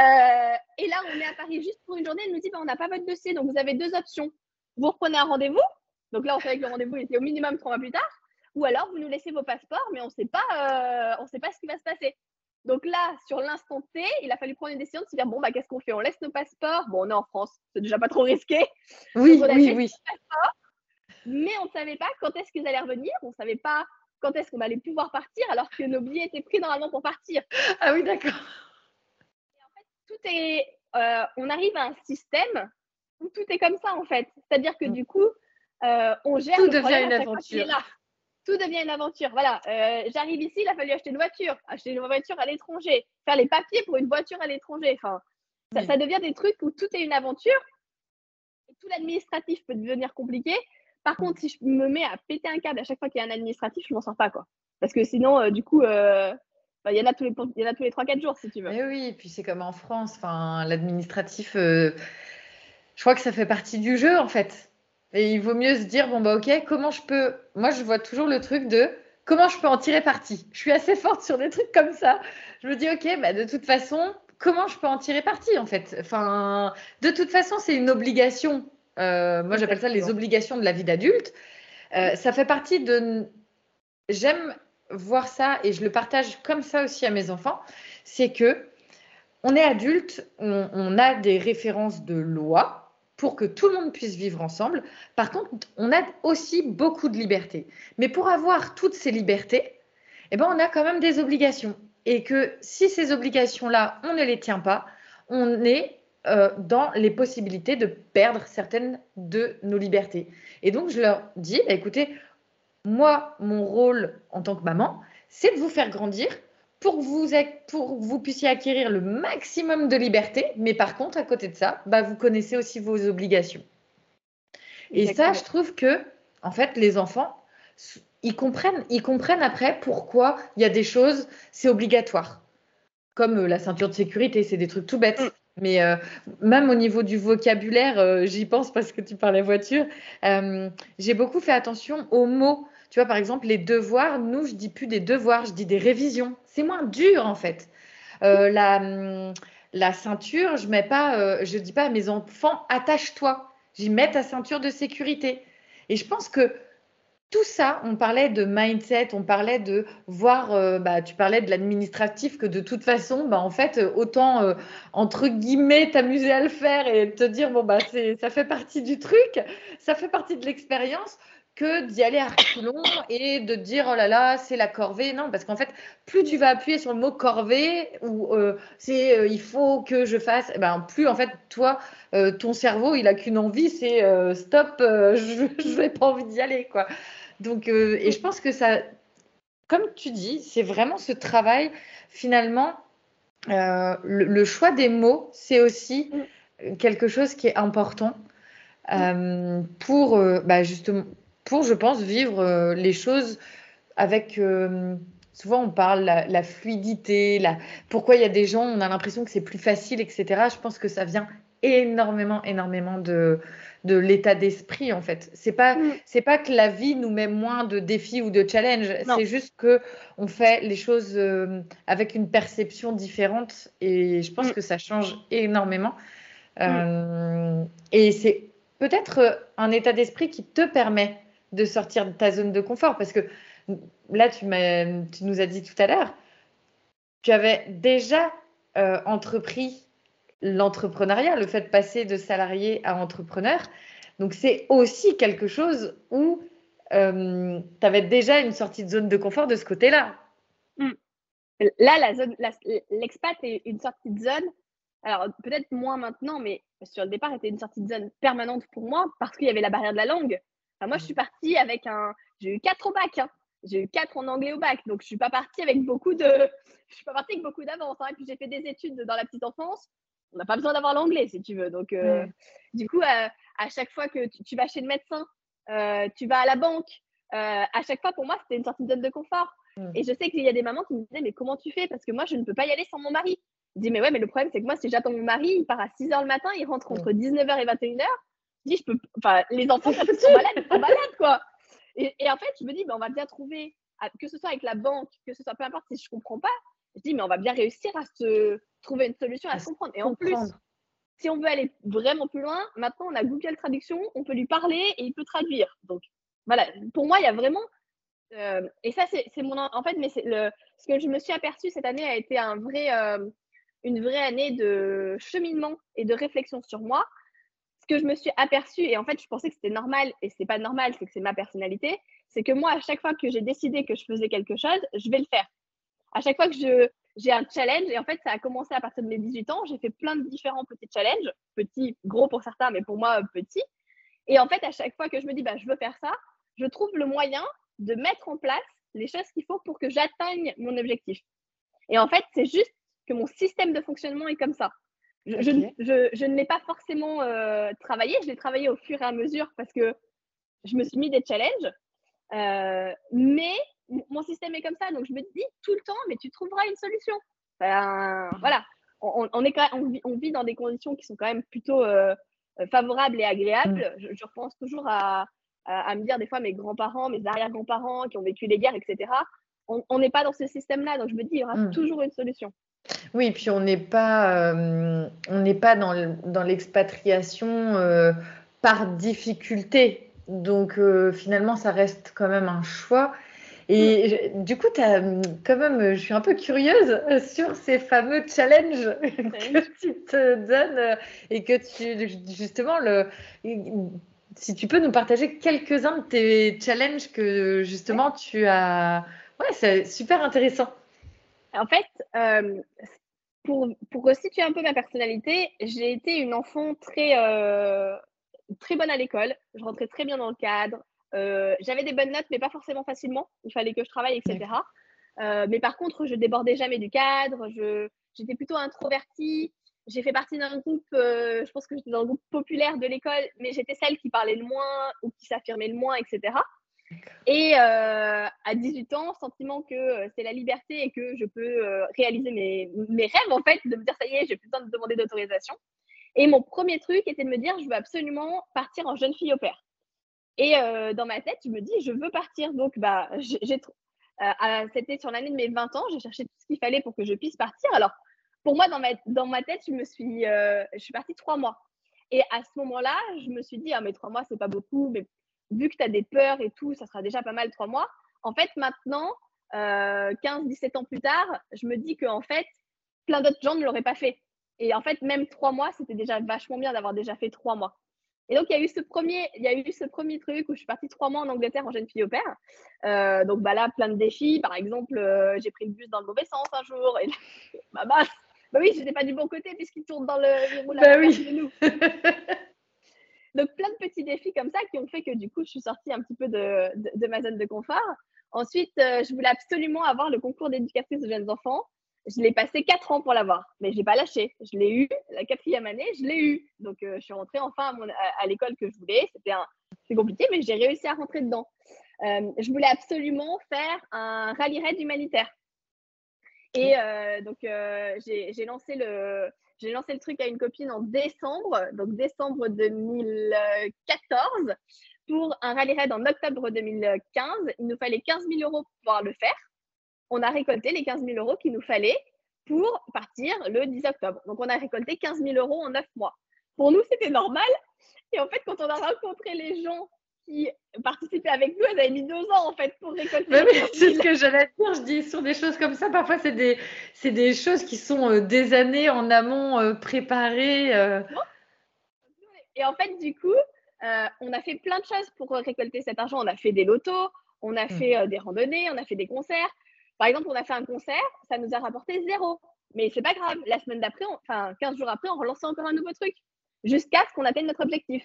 Euh, et là, on est à Paris juste pour une journée. Elle nous dit bah, on n'a pas votre dossier, donc vous avez deux options. Vous reprenez un rendez-vous. Donc là, on savait que le rendez-vous était au minimum trois mois plus tard. Ou alors, vous nous laissez vos passeports, mais on ne sait pas, euh, sait pas ce qui va se passer. Donc là, sur l'instant T, il a fallu prendre une décision de se dire bon, bah, qu'est-ce qu'on fait? On laisse nos passeports. Bon, on est en France, c'est déjà pas trop risqué. Oui, oui, oui. Mais on ne savait pas quand est-ce qu'ils allaient revenir. On ne savait pas quand est-ce qu'on allait pouvoir partir alors que nos billets étaient pris normalement pour partir. Ah oui, d'accord. En fait, tout est. Euh, on arrive à un système où tout est comme ça en fait. C'est-à-dire que mm. du coup, euh, on gère. Tout devient une aventure tout devient une aventure. Voilà, euh, j'arrive ici, il a fallu acheter une voiture, acheter une voiture à l'étranger, faire les papiers pour une voiture à l'étranger. Enfin, ça, devient des trucs où tout est une aventure. Et tout l'administratif peut devenir compliqué. Par contre, si je me mets à péter un câble à chaque fois qu'il y a un administratif, je m'en sors pas, quoi. Parce que sinon, euh, du coup, euh, bah, il y en a tous les, il y en a tous les 3-4 jours, si tu veux. Et oui, et puis c'est comme en France. Enfin, l'administratif, je crois que ça fait partie du jeu, en fait. Et il vaut mieux se dire, bon, bah ok, comment je peux... Moi, je vois toujours le truc de comment je peux en tirer parti? Je suis assez forte sur des trucs comme ça. Je me dis, ok, bah, de toute façon, comment je peux en tirer parti, en fait? Enfin, de toute façon, c'est une obligation. Euh, moi, j'appelle ça les obligations de la vie d'adulte. Euh, ça fait partie de... J'aime voir ça et je le partage comme ça aussi à mes enfants. C'est que on est adulte, on a des références de loi, pour que tout le monde puisse vivre ensemble. Par contre, on a aussi beaucoup de liberté. Mais pour avoir toutes ces libertés, eh ben, on a quand même des obligations. Et que si ces obligations-là, on ne les tient pas, on est euh, dans les possibilités de perdre certaines de nos libertés. Et donc, je leur dis, bah, écoutez, moi, mon rôle en tant que maman, c'est de vous faire grandir pour que vous, pour vous puissiez acquérir le maximum de liberté, mais par contre, à côté de ça, bah, vous connaissez aussi vos obligations. Et ça, je trouve que, en fait, les enfants, ils comprennent, ils comprennent après pourquoi il y a des choses, c'est obligatoire. Comme euh, la ceinture de sécurité, c'est des trucs tout bêtes. Mm. Mais euh, même au niveau du vocabulaire, euh, j'y pense parce que tu parlais voiture, j'ai beaucoup fait attention aux mots. Tu vois, par exemple, les devoirs, nous, je dis plus des devoirs, je dis des révisions. C'est moins dur, en fait. Euh, la, la, ceinture, je mets pas, euh, je dis pas à mes enfants, attache-toi. J'y mets ta ceinture de sécurité. Et je pense que tout ça, on parlait de mindset, on parlait de voir, euh, bah, tu parlais de l'administratif, que de toute façon, bah, en fait, autant, entre guillemets, t'amuser à le faire et te dire, bon, bah, ça fait partie du truc, ça fait partie de l'expérience que d'y aller à reculons et de dire oh là là c'est la corvée. Non parce qu'en fait plus tu vas appuyer sur le mot corvée ou euh, c'est euh, il faut que je fasse eh ben plus en fait toi euh, ton cerveau il a qu'une envie c'est stop je n'ai pas envie d'y aller quoi donc et je pense que ça comme tu dis c'est vraiment ce travail finalement le, choix des mots c'est aussi quelque chose qui est important pour bah, justement pour, je pense, vivre euh, les choses avec euh, souvent on parle la, la fluidité, la, pourquoi il y a des gens, on a l'impression que c'est plus facile, etc. Je pense que ça vient énormément, énormément de, de l'état d'esprit en fait. C'est pas mm. c'est pas que la vie nous met moins de défis ou de challenges, c'est juste que on fait les choses euh, avec une perception différente et je pense mm. que ça change énormément. Mm. Euh, et c'est peut-être un état d'esprit qui te permet de sortir de ta zone de confort parce que là tu, tu nous as dit tout à l'heure, tu avais déjà euh, entrepris l'entrepreneuriat, le fait de passer de salarié à entrepreneur. Donc c'est aussi quelque chose où euh, tu avais déjà une sortie de zone de confort de ce côté-là. Hmm. Là, la zone, l'expat est une sortie de zone. Alors peut-être moins maintenant, mais sur le départ, était une sortie de zone permanente pour moi parce qu'il y avait la barrière de la langue. moi, je suis partie avec un, j'ai eu quatre au bac. Hein. J'ai eu quatre en anglais au bac, donc je suis pas partie avec beaucoup de, je suis pas partie avec beaucoup d'avance. Hein. Et puis j'ai fait des études dans la petite enfance on n'a pas besoin d'avoir l'anglais si tu veux. Donc, euh, du coup, euh, à chaque fois que tu, vas chez le médecin, euh, tu vas à la banque, à chaque fois, pour moi, c'était une sortie de zone de confort. Et je sais qu'il y a des mamans qui me disaient, mais comment tu fais? Parce que moi, je ne peux pas y aller sans mon mari. Je dis, mais ouais, mais le problème, c'est que moi, si j'attends mon mari, il part à 6 h le matin, il rentre entre 19h et 21h. Je dis, je peux. Enfin, les enfants, sont malades, ils sont malades, quoi. Et, et, en fait, je me dis, ben, on va bien trouver, que ce soit avec la banque, que ce soit peu importe si je ne comprends pas, je dis, mais on va bien réussir à se trouver une solution, à, se comprendre. Et en plus, si on veut aller vraiment plus loin, maintenant on a Google Traduction, on peut lui parler et il peut traduire. Donc voilà, pour moi, il y a vraiment. Euh, et ça, c'est mon. En fait, mais le, ce que je me suis aperçue cette année a été un vrai, euh, une vraie année de cheminement et de réflexion sur moi. Ce que je me suis aperçue, et en fait, je pensais que c'était normal, et c'est pas normal, c'est que c'est ma personnalité, c'est que moi, à chaque fois que j'ai décidé que je faisais quelque chose, je vais le faire à chaque fois que je, j'ai un challenge, et en fait, ça a commencé à partir de mes 18 ans, j'ai fait plein de différents petits challenges, petits, gros pour certains, mais pour moi, petits. Et en fait, à chaque fois que je me dis, bah, je veux faire ça, je trouve le moyen de mettre en place les choses qu'il faut pour que j'atteigne mon objectif. Et en fait, c'est juste que mon système de fonctionnement est comme ça. Je, je, je, ne l'ai pas forcément euh, travaillé, je l'ai travaillé au fur et à mesure parce que je me suis mis des challenges. Euh, mais mon système est comme ça, donc je me dis tout le temps, mais tu trouveras une solution. voilà, on, est on, vit, dans des conditions qui sont quand même plutôt euh, favorables et agréables. Mm. Je, repense toujours à, à, me dire des fois mes grands-parents, mes arrière-grands-parents qui ont vécu les guerres, etc. On n'est pas dans ce système-là, donc je me dis il y aura mm. toujours une solution. Oui, puis on n'est pas, euh, on n'est pas dans l'expatriation euh, par difficulté. Donc finalement, ça reste quand même un choix. Et du coup, as, quand même, je suis un peu curieuse sur ces fameux challenges que tu te donnes et que tu, justement, le, si tu peux nous partager quelques-uns de tes challenges que justement tu as. Ouais, c'est super intéressant. En fait, euh, pour, pour resituer un peu ma personnalité, j'ai été une enfant très, euh, très bonne à l'école. Je rentrais très bien dans le cadre. Euh, j'avais des bonnes notes, mais pas forcément facilement. Il fallait que je travaille, etc. Euh, mais par contre, je débordais jamais du cadre. J'étais plutôt introvertie. J'ai fait partie d'un groupe, euh, je pense que j'étais dans le groupe populaire de l'école, mais j'étais celle qui parlait le moins ou qui s'affirmait le moins, etc. Et à 18 ans, sentiment que c'est la liberté et que je peux réaliser mes, mes, rêves, en fait, de me dire ça y est, j'ai plus besoin de demander d'autorisation. Et mon premier truc était de me dire, je veux absolument partir en jeune fille au père. Et euh, dans ma tête, je me dis, je veux partir. Donc, bah, j'ai, euh, c'était sur l'année de mes 20 ans, j'ai cherché tout ce qu'il fallait pour que je puisse partir. Alors, pour moi, dans ma, dans ma tête, je me suis, euh, je suis partie trois mois. Et à ce moment-là, je me suis dit, ah, mais trois mois, c'est pas beaucoup, mais vu que tu as des peurs et tout, ça sera déjà pas mal trois mois. En fait, maintenant, 15-17 ans plus tard, je me dis qu'en fait, plein d'autres gens ne l'auraient pas fait. Et en fait, même trois mois, c'était déjà vachement bien d'avoir déjà fait trois mois. Et donc, il y a eu ce premier, il y a eu ce premier truc où je suis partie trois mois en Angleterre en jeune fille au père. Euh, donc, bah là, plein de défis. Par exemple, euh, j'ai pris le bus dans le mauvais sens un jour. Et là, bah, bah, bah oui, j'étais pas du bon côté puisqu'il tourne dans le, le bah oui. de nous. donc, plein de petits défis comme ça qui ont fait que du coup, je suis sortie un petit peu de, de, ma zone de confort. Ensuite, euh, je voulais absolument avoir le concours d'éducatrice de jeunes enfants je l'ai passé quatre ans pour l'avoir, mais je n'ai pas lâché. Je l'ai eu, la quatrième année, je l'ai eu. Donc, euh, je suis rentrée enfin à, l'école que je voulais. C'était compliqué, mais j'ai réussi à rentrer dedans. je voulais absolument faire un rallye raid humanitaire. Et donc, j'ai lancé le, j'ai lancé le truc à une copine en décembre, donc décembre 2014, pour un rallye raid en octobre 2015. Il nous fallait 15 000 euros pour pouvoir le faire. On a récolté les 15 000 euros qu'il nous fallait pour partir le 10 octobre. Donc, on a récolté 15 000 euros en 9 mois. Pour nous, c'était normal. Et en fait, quand on a rencontré les gens qui participaient avec nous, elles avaient mis deux ans en fait pour récolter. c'est ce que j'allais dire. Je dis sur des choses comme ça, parfois c'est des, c'est des choses qui sont euh, des années en amont euh, préparées. Euh. Et en fait, du coup, on a fait plein de choses pour récolter cet argent. On a fait des lotos, on a mmh. fait des randonnées, on a fait des concerts. Par exemple, on a fait un concert, ça nous a rapporté zéro. Mais c'est pas grave. La semaine d'après, enfin 15 jours après, on relançait encore un nouveau truc jusqu'à ce qu'on atteigne notre objectif.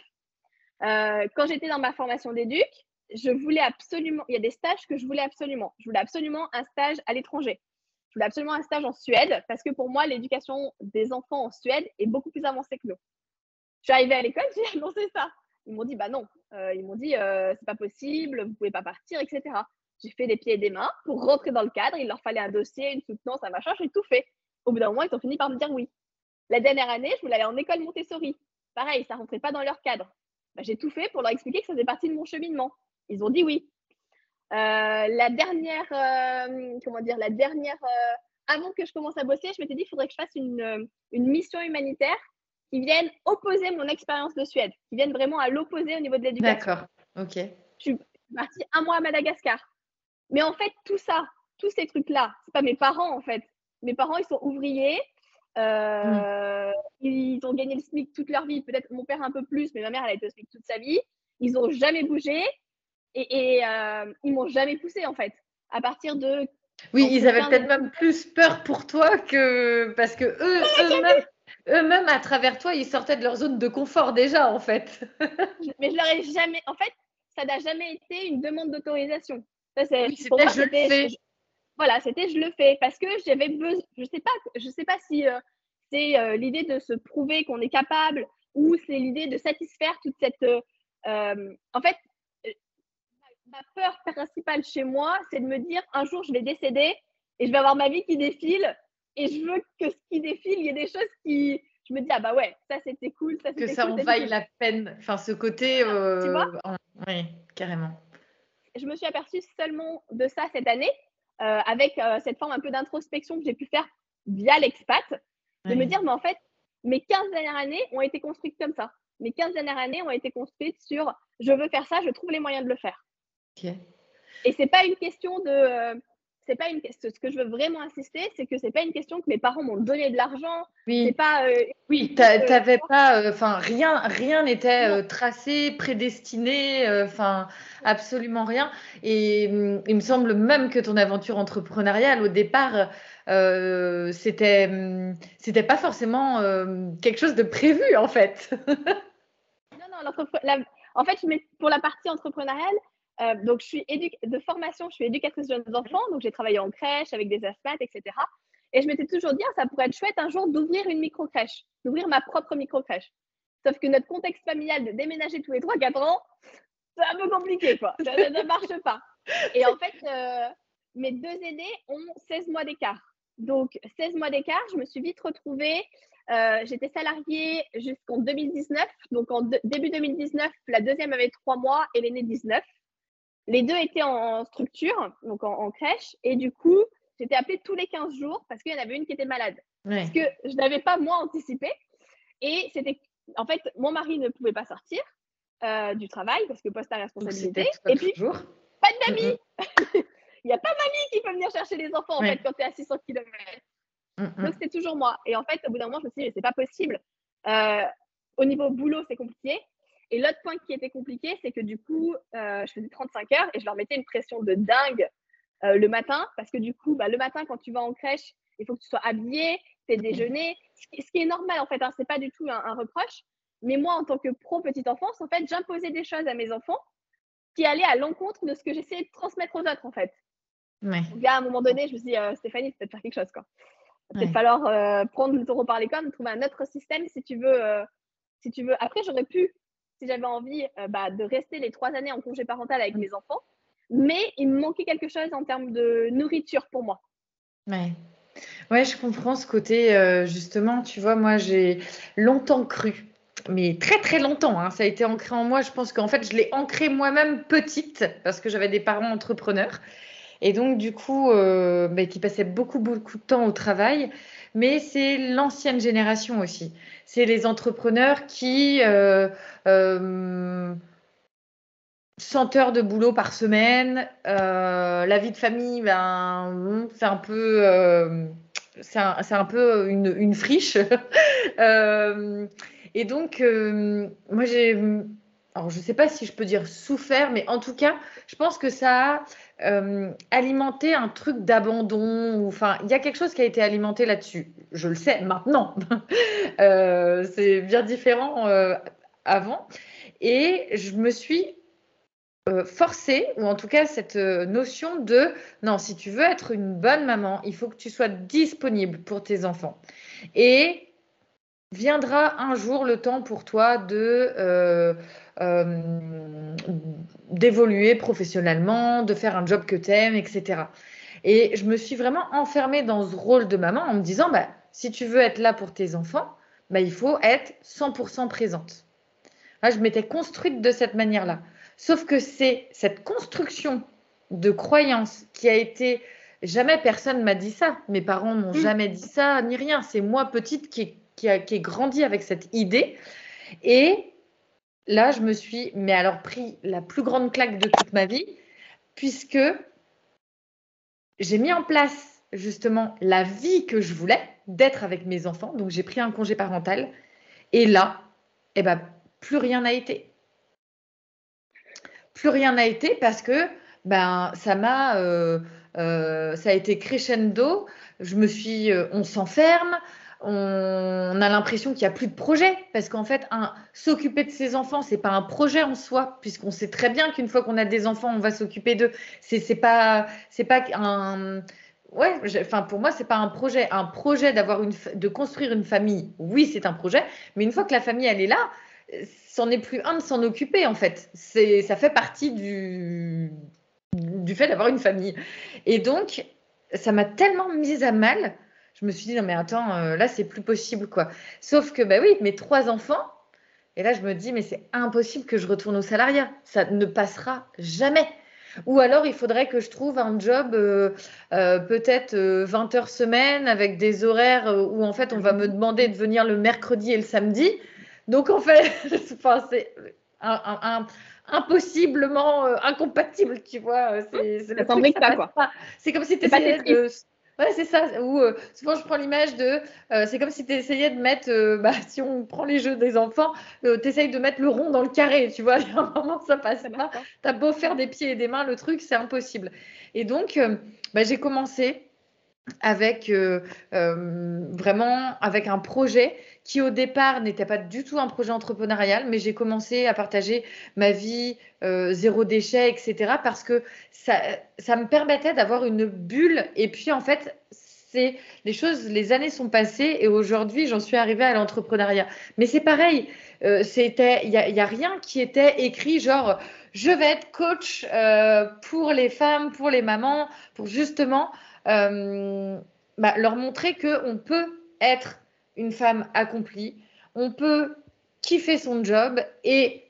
Euh, quand j'étais dans ma formation d'éduc, je voulais absolument, il y a des stages que je voulais absolument. Je voulais absolument un stage à l'étranger. Je voulais absolument un stage en Suède parce que pour moi, l'éducation des enfants en Suède est beaucoup plus avancée que nous. Je suis arrivée à l'école, j'ai annoncé ça. Ils m'ont dit, bah non. Euh, ils m'ont dit, euh, c'est pas possible, vous pouvez pas partir, etc. J'ai fait des pieds et des mains pour rentrer dans le cadre. Il leur fallait un dossier, une soutenance, un machin. J'ai tout fait. Au bout d'un moment, ils ont fini par me dire oui. La dernière année, je voulais aller en école Montessori. Pareil, ça rentrait pas dans leur cadre. Bah, j'ai tout fait pour leur expliquer que ça faisait partie de mon cheminement. Ils ont dit oui. Euh, la dernière, euh, comment dire, la dernière, euh, avant que je commence à bosser, je m'étais dit qu'il faudrait que je fasse une, une, mission humanitaire qui vienne opposer mon expérience de Suède, qui vienne vraiment à l'opposé au niveau de l'éducation. D'accord, ok. Je suis partie un mois à Madagascar. Mais en fait, tout ça, tous ces trucs-là, c'est pas mes parents en fait. Mes parents, ils sont ouvriers, euh, ils ont gagné le SMIC toute leur vie, peut-être mon père un peu plus, mais ma mère, elle a été au SMIC toute sa vie. Ils n'ont jamais bougé et, et euh, ils m'ont jamais poussé en fait. À partir de. Oui, ils avaient peut-être même plus peur pour toi que. Parce que eux, eux-mêmes. Eux-mêmes, à travers toi, ils sortaient de leur zone de confort déjà, en fait. mais je leur ai jamais. En fait, ça n'a jamais été une demande d'autorisation. C'était je le fais voilà, c'était je le fais parce que j'avais besoin, je sais pas, je sais pas si euh, c'est euh, l'idée de se prouver qu'on est capable ou c'est l'idée de satisfaire toute cette. Euh, en fait, ma peur principale chez moi, c'est de me dire un jour je vais décéder et je vais avoir ma vie qui défile et je veux que ce qui défile, il y ait des choses qui. Je me dis, ah bah ouais, ça c'était cool. Ça, que ça en vaille la peine. Enfin, ce côté. tu vois Oui, carrément. Je me suis aperçue seulement de ça cette année euh, avec euh, cette forme un peu d'introspection que j'ai pu faire via l'expat, de me dire, mais en fait, mes 15 dernières années ont été construites comme ça. Mes 15 dernières années ont été construites sur je veux faire ça, je trouve les moyens de le faire. Et c'est pas une question de. Euh, c'est pas une ce que je veux vraiment insister, c'est que c'est pas une question que mes parents m'ont donné de l'argent. Oui. C'est pas. oui, t'avais pas. Enfin, rien, rien n'était tracé, prédestiné. Enfin, absolument rien. Et hum, il me semble même que ton aventure entrepreneuriale, au départ, euh, c'était, hum, c'était pas forcément euh, quelque chose de prévu, en fait. non, non, en fait, pour la partie entrepreneuriale, euh, donc je suis de formation, je suis éducatrice de jeunes enfants, donc j'ai travaillé en crèche avec des asthmates, etc. Et je m'étais toujours dit, ah, ça pourrait être chouette un jour d'ouvrir une micro-crèche, d'ouvrir ma propre micro-crèche. Sauf que notre contexte familial de déménager tous les 3-4 ans, c'est un peu compliqué, quoi. Ça, ne marche pas. Et en fait, euh, mes deux aînés ont 16 mois d'écart. Donc, 16 mois d'écart, je me suis vite retrouvée. Euh, j'étais salariée jusqu'en 2019. Donc, en début 2019, la deuxième avait 3 mois et l'aîné 19. Les deux étaient en structure, donc en, crèche. Et du coup, j'étais appelée tous les 15 jours parce qu'il y en avait une qui était malade. Parce que je n'avais pas, moi, anticipé. Et c'était. En fait, mon mari ne pouvait pas sortir. Euh, du travail parce que poste à responsabilité. Et puis, pas de mamie. Il n'y a pas mamie qui peut venir chercher les enfants en fait quand tu es à 600 km. Donc c'est toujours moi. Et en fait, au bout d'un moment, je me suis dit, c'est pas possible. Euh, au niveau boulot, c'est compliqué. Et l'autre point qui était compliqué, c'est que du coup, euh, je faisais 35 heures et je leur mettais une pression de dingue le matin parce que du coup, bah, le matin, quand tu vas en crèche, il faut que tu sois habillé, tu déjeuné, ce qui est normal en fait, hein, c'est pas du tout un reproche. Mais moi, en tant que pro petite enfance, en fait, j'imposais des choses à mes enfants qui allaient à l'encontre de ce que j'essayais de transmettre aux autres, en fait. Ouais. Donc à un moment donné, je me suis dit, euh, Stéphanie, il peut-être faire quelque chose, quoi. Il va peut-être falloir euh, prendre le taureau par les cornes, trouver un autre système si tu veux. Euh, si tu veux. Après, j'aurais pu, si j'avais envie, bah, de rester les trois années en congé parental avec mes enfants. mais il me manquait quelque chose en termes de nourriture pour moi. Ouais. Ouais, je comprends ce côté, euh, justement, tu vois, moi j'ai longtemps cru, mais très très longtemps, hein, ça a été ancré en moi, je pense qu'en fait je l'ai ancré moi-même petite, parce que j'avais des parents entrepreneurs, et donc du coup, euh, bah, qui passaient beaucoup beaucoup de temps au travail, mais c'est l'ancienne génération aussi, c'est les entrepreneurs qui... Euh, 100 heures de boulot par semaine. Euh, la vie de famille, ben, c'est un peu, euh, c'est un, peu une, friche. Euh, et donc, moi, j'ai, alors je ne sais pas si je peux dire souffert, mais en tout cas, je pense que ça a alimenté un truc d'abandon. Enfin, il y a quelque chose qui a été alimenté là-dessus. Je le sais maintenant. c'est bien différent avant. Et je me suis euh, forcer, ou en tout cas cette euh, notion de non, si tu veux être une bonne maman, il faut que tu sois disponible pour tes enfants. Et viendra un jour le temps pour toi de euh, d'évoluer professionnellement, de faire un job que tu aimes, etc. Et je me suis vraiment enfermée dans ce rôle de maman en me disant, bah, si tu veux être là pour tes enfants, bah, il faut être 100% présente. je m'étais construite de cette manière-là. Sauf que c'est cette construction de croyance qui a été jamais personne m'a dit ça. Mes parents m'ont mm. jamais dit ça ni rien. C'est moi petite qui, qui, a, qui grandi avec cette idée. Et là, je me suis, mais alors pris la plus grande claque de toute ma vie, puisque j'ai mis en place justement la vie que je voulais d'être avec mes enfants. Donc j'ai pris un congé parental. Et là, eh ben, plus rien n'a été plus rien n'a été parce que ben ça m'a euh, euh, ça a été crescendo. Je me suis, euh, on s'enferme, on, a l'impression qu'il n'y a plus de projet parce qu'en fait, s'occuper de ses enfants, c'est pas un projet en soi, puisqu'on sait très bien qu'une fois qu'on a des enfants, on va s'occuper d'eux. C'est, pas, c'est pas un, ouais, enfin pour moi, c'est pas un projet. Un projet d'avoir une, de construire une famille, oui, c'est un projet, mais une fois que la famille elle est là, c'en est plus un de s'en occuper en fait. C'est, ça fait partie du, du fait d'avoir une famille. Et donc, ça m'a tellement mise à mal. Je me suis dit non mais attends, euh, là c'est plus possible quoi. Sauf que bah oui, mes trois enfants. Et là je me dis mais c'est impossible que je retourne au salariat. Ça ne passera jamais. Ou alors, il faudrait que je trouve un job euh, euh, peut-être 20 heures semaine avec des horaires où en fait on va me demander de venir le mercredi et le samedi. Donc en fait, c'est impossiblement incompatible, tu vois. C'est ça quoi. C'est comme si tu essayais de. Ouais, c'est ça. Ou euh, souvent, je prends l'image de. Euh, c'est comme si tu essayais de mettre. bah, si on prend les jeux des enfants, tu essayes de mettre le rond dans le carré, tu vois. Il y a un moment, ça passe pas. Tu as beau faire des pieds et des mains, le truc, c'est impossible. Et donc, bah, j'ai commencé avec vraiment avec un projet qui au départ n'était pas du tout un projet entrepreneurial, mais j'ai commencé à partager ma vie, euh, zéro déchet, etc. parce que ça, ça me permettait d'avoir une bulle. Et puis en fait, c'est les choses, les années sont passées et aujourd'hui j'en suis arrivée à l'entrepreneuriat. Mais c'est pareil, euh, c'était, il n'y a, a, rien qui était écrit genre je vais être coach euh, pour les femmes, pour les mamans, pour justement bah, leur montrer que on peut être une femme accomplie. On peut kiffer son job et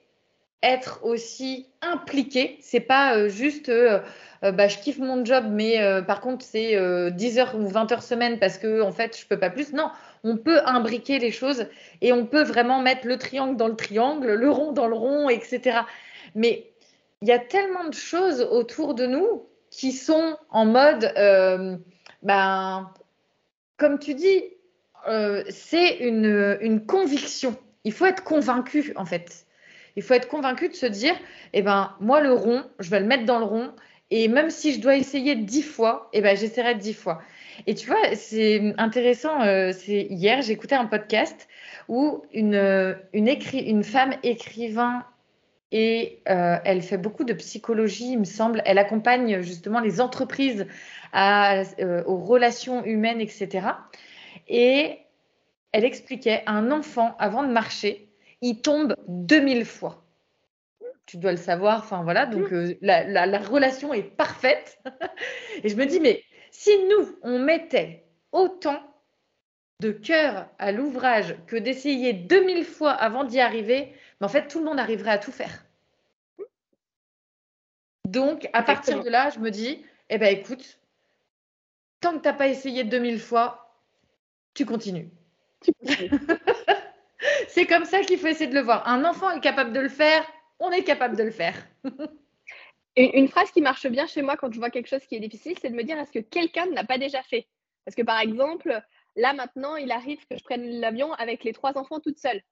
être aussi impliqué. C'est pas euh, juste euh, euh, bah, je kiffe mon job, mais par contre c'est 10 heures ou 20 heures semaine parce que en fait je peux pas plus. Non, on peut imbriquer les choses et on peut vraiment mettre le triangle dans le triangle, le rond dans le rond, etc. Mais il y a tellement de choses autour de nous qui sont en mode, ben, comme tu dis, euh, c'est une, conviction. Il faut être convaincu, en fait. Il faut être convaincu de se dire, eh ben, moi, le rond, je vais le mettre dans le rond. Et même si je dois essayer dix fois, eh ben, j'essaierai dix fois. Et tu vois, c'est intéressant. Euh, c'est hier, j'écoutais un podcast où une, une, une femme écrivain et euh, elle fait beaucoup de psychologie, il me semble. Elle accompagne justement les entreprises à, aux relations humaines, etc. Et elle expliquait un enfant, avant de marcher, il tombe 2000 fois. tu dois le savoir. Enfin voilà, donc mmh. euh, la, relation est parfaite. et je me dis, mais si nous, on mettait autant de cœur à l'ouvrage que d'essayer 2000 fois avant d'y arriver, mais en fait, tout le monde arriverait à tout faire. Donc, à partir de là, je me dis, eh ben écoute, tant que tu n'as pas essayé 2000 fois, tu continues. c'est comme ça qu'il faut essayer de le voir. Un enfant est capable de le faire, on est capable de le faire. une, phrase qui marche bien chez moi quand je vois quelque chose qui est difficile, c'est de me dire est-ce que quelqu'un ne l'a pas déjà fait? Parce que par exemple, là maintenant, il arrive que je prenne l'avion avec les trois enfants toute seule.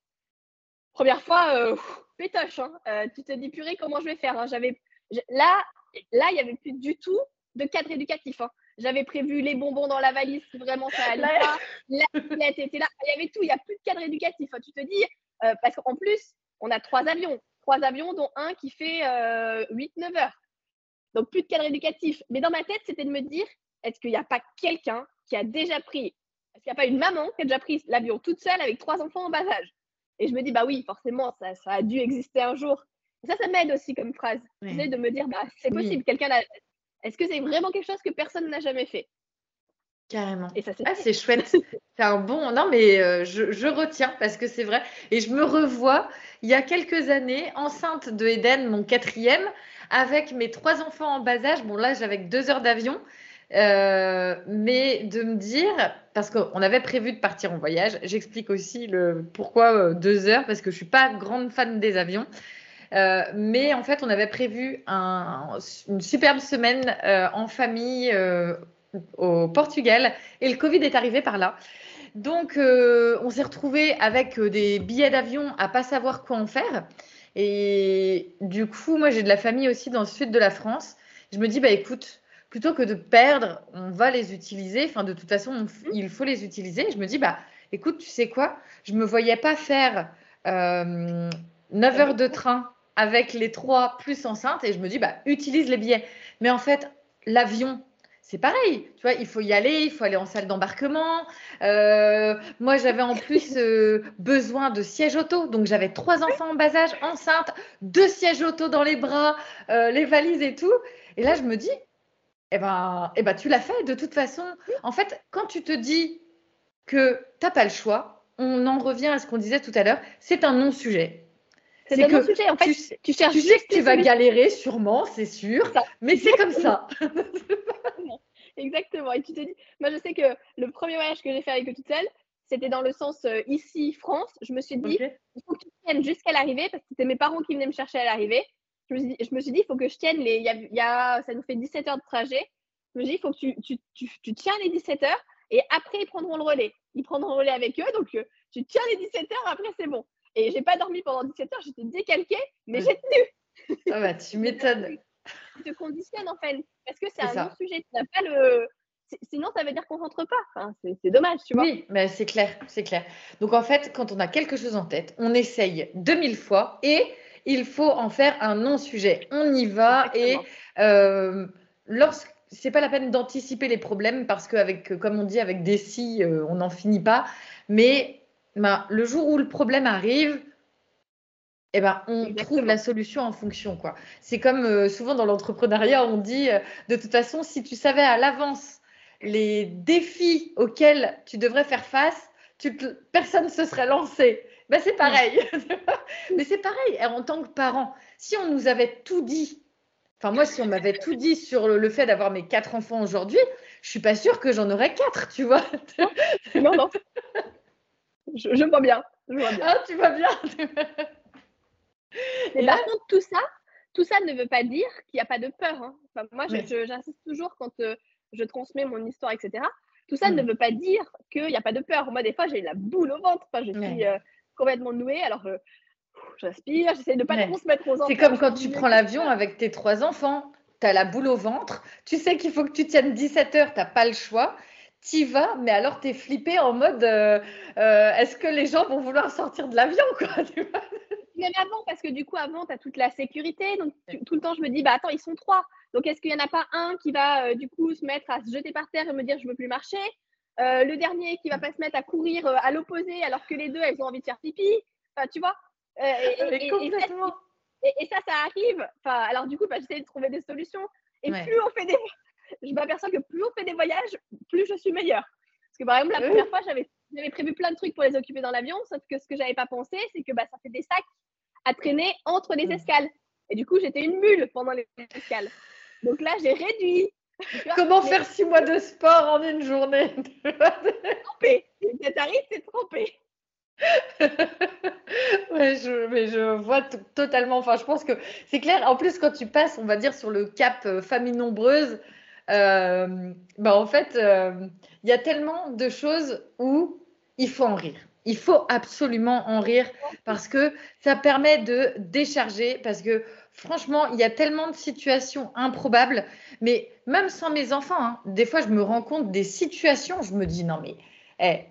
Première fois, euh, pétoche, hein. euh, tu te dis purée, comment je vais faire hein? J'avais là, là, il n'y avait plus du tout de cadre éducatif. Hein. J'avais prévu les bonbons dans la valise si vraiment ça allait pas. La était là. Il y avait tout. Il n'y a plus de cadre éducatif. Tu te dis, euh, parce qu'en plus, on a trois avions. Trois avions, dont un qui fait 8-9 euh, heures. Donc, plus de cadre éducatif. Mais dans ma tête, c'était de me dire, est-ce qu'il n'y a pas quelqu'un qui a déjà pris, est-ce qu'il n'y a pas une maman qui a déjà pris l'avion toute seule avec trois enfants en bas âge? Et je me dis, bah oui, forcément, ça, ça a dû exister un jour. Ça, ça m'aide aussi comme phrase. De me dire, bah, c'est possible, quelqu'un est-ce que c'est vraiment quelque chose que personne n'a jamais fait? Carrément. Et ça, c'est ah, chouette. c'est un bon. Non, mais euh, je, retiens parce que c'est vrai. Et je me revois il y a quelques années, enceinte de Eden, mon quatrième, avec mes trois enfants en bas âge. Bon, là, j'avais deux heures d'avion. Euh, mais de me dire, parce qu'on avait prévu de partir en voyage, j'explique aussi le pourquoi euh, deux heures, parce que je suis pas grande fan des avions. Euh, mais en fait, on avait prévu une superbe semaine euh, en famille euh, au Portugal et le Covid est arrivé par là. Donc, on s'est retrouvé avec des billets d'avion à pas savoir quoi en faire. Et du coup, moi, j'ai de la famille aussi dans le sud de la France. Je me dis, bah écoute, plutôt que de perdre, on va les utiliser. Enfin, de toute façon, il faut les utiliser. je me dis, bah écoute, tu sais quoi? Je me voyais pas faire 9 heures de train avec les trois plus enceintes et je me dis, bah, utilise les billets. Mais en fait, l'avion, c'est pareil. Tu vois, il faut y aller, il faut aller en salle d'embarquement. Euh, moi, j'avais en plus euh, besoin de sièges auto. Donc, j'avais trois enfants en bas âge, enceintes, deux sièges auto dans les bras, euh, les valises et tout. Et là, je me dis, eh ben, eh ben tu l'as fait de toute façon. En fait, quand tu te dis que tu n'as pas le choix, on en revient à ce qu'on disait tout à l'heure, c'est un non-sujet. C'est que sujet. En fait, tu, tu cherches. Tu sais que tu vas galérer, sûrement, c'est sûr. Mais c'est comme ça. Exactement. Et tu te dis, moi, je sais que le premier voyage que j'ai fait avec eux toute seule, c'était dans le sens euh, ici, France. Je me suis dit, il faut que tu tiennes jusqu'à l'arrivée parce que c'était mes parents qui venaient me chercher à l'arrivée. Je, je, me suis dit, il faut que je tienne les. Y a, ça nous fait 17 heures de trajet. Je me suis dit, il faut que tu, tu, tu, tiens les 17 heures et après, ils prendront le relais. Ils prendront le relais avec eux. Donc, euh, tu tiens les 17 heures, après, c'est bon. Et j'ai pas dormi pendant 17 heures, j'étais décalquée, mais j'ai tenu. Ah bah, tu m'étonnes. tu te conditionnes en fait, parce que c'est un sujet. Tu n'as pas le. Sinon, ça veut dire qu'on rentre pas. Enfin, c'est dommage, tu vois. Oui, mais c'est clair, c'est clair. Donc en fait, quand on a quelque chose en tête, on essaye 2000 fois et il faut en faire un non-sujet. On y va et euh, lorsque c'est pas la peine d'anticiper les problèmes parce qu'avec, comme on dit, avec des si, euh, on n'en finit pas. Mais ben, le jour où le problème arrive, eh ben, on trouve la solution en fonction. quoi. C'est comme euh, souvent dans l'entrepreneuriat, on dit euh, de toute façon, si tu savais à l'avance les défis auxquels tu devrais faire face, tu personne ne se serait lancé. Ben, c'est pareil. Mais c'est pareil en tant que parent. Si on nous avait tout dit, enfin moi, si on m'avait tout dit sur le, fait d'avoir mes quatre enfants aujourd'hui, je suis pas sûre que j'en aurais quatre, tu vois. non, non je, vois bien. Ah, tu vois bien. Mais par contre, tout ça, tout ça ne veut pas dire qu'il n'y a pas de peur. Hein. moi, j'insiste toujours quand euh, je transmets mon histoire, etc. Tout ça ne mm. veut pas dire qu'il n'y a pas de peur. Moi, des fois, j'ai la boule au ventre. Enfin, je suis euh, complètement nouée. Alors, j'aspire, j'essaie de ne pas trop se mettre aux enfants. C'est comme quand tu prends l'avion avec tes trois enfants. Tu as la boule au ventre. Tu sais qu'il faut que tu tiennes 17 heures. Tu n'as pas le choix t'y vas, mais alors t'es flippé en mode euh, euh, est-ce que les gens vont vouloir sortir de l'avion quoi Même avant, parce que du coup, avant, tu as toute la sécurité. Donc, tout le temps, je me dis, bah attends, ils sont trois. Donc, est-ce qu'il n'y en a pas un qui va euh, du coup se mettre à se jeter par terre et me dire, je veux plus marcher? Le dernier qui va pas se mettre à courir à l'opposé alors que les deux, elles ont envie de faire pipi? Enfin, tu vois? Et, complètement. Et, ça, ça arrive. Enfin, alors du coup, bah, j'essaie de trouver des solutions. Et plus on fait des, je m'aperçois que plus on fait des voyages, plus je suis meilleure. Parce que par exemple, la première fois, j'avais prévu plein de trucs pour les occuper dans l'avion, sauf que ce que j'avais pas pensé, c'est que bah, ça fait des sacs à traîner entre les escales. Et du coup, j'étais une mule pendant les escales. Donc là, j'ai réduit. Comment faire six mois de sport en une journée Trempé. Ce t'arrive, c'est trempé. ouais, je, mais je vois totalement. Enfin, je pense que c'est clair. En plus, quand tu passes, on va dire, sur le cap euh, famille nombreuse, euh, bah, en fait, euh, il y a tellement de choses où il faut en rire. Il faut absolument en rire parce que ça permet de décharger. Parce que franchement, il y a tellement de situations improbables. Mais même sans mes enfants, hein, des fois, je me rends compte des situations, je me dis non, mais. Eh,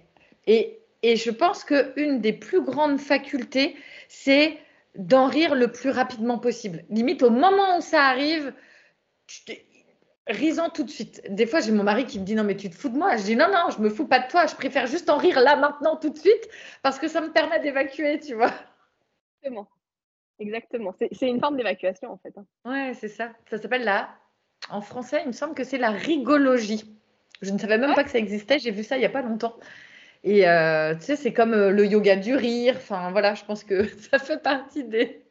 et, et je pense qu'une des plus grandes facultés, c'est d'en rire le plus rapidement possible. Limite, au moment où ça arrive, risant tout de suite. Des fois, j'ai mon mari qui me dit non mais tu te fous de moi. Je dis non non, je me fous pas de toi. Je préfère juste en rire là maintenant tout de suite parce que ça me permet d'évacuer, tu vois. Exactement. Exactement. C'est une forme d'évacuation en fait. Hein. Ouais, c'est ça. Ça s'appelle la. En français, il me semble que c'est la rigologie. Je ne savais même pas que ça existait. J'ai vu ça il y a pas longtemps. Et euh, tu sais, c'est comme euh, le yoga du rire. Enfin voilà, je pense que ça fait partie des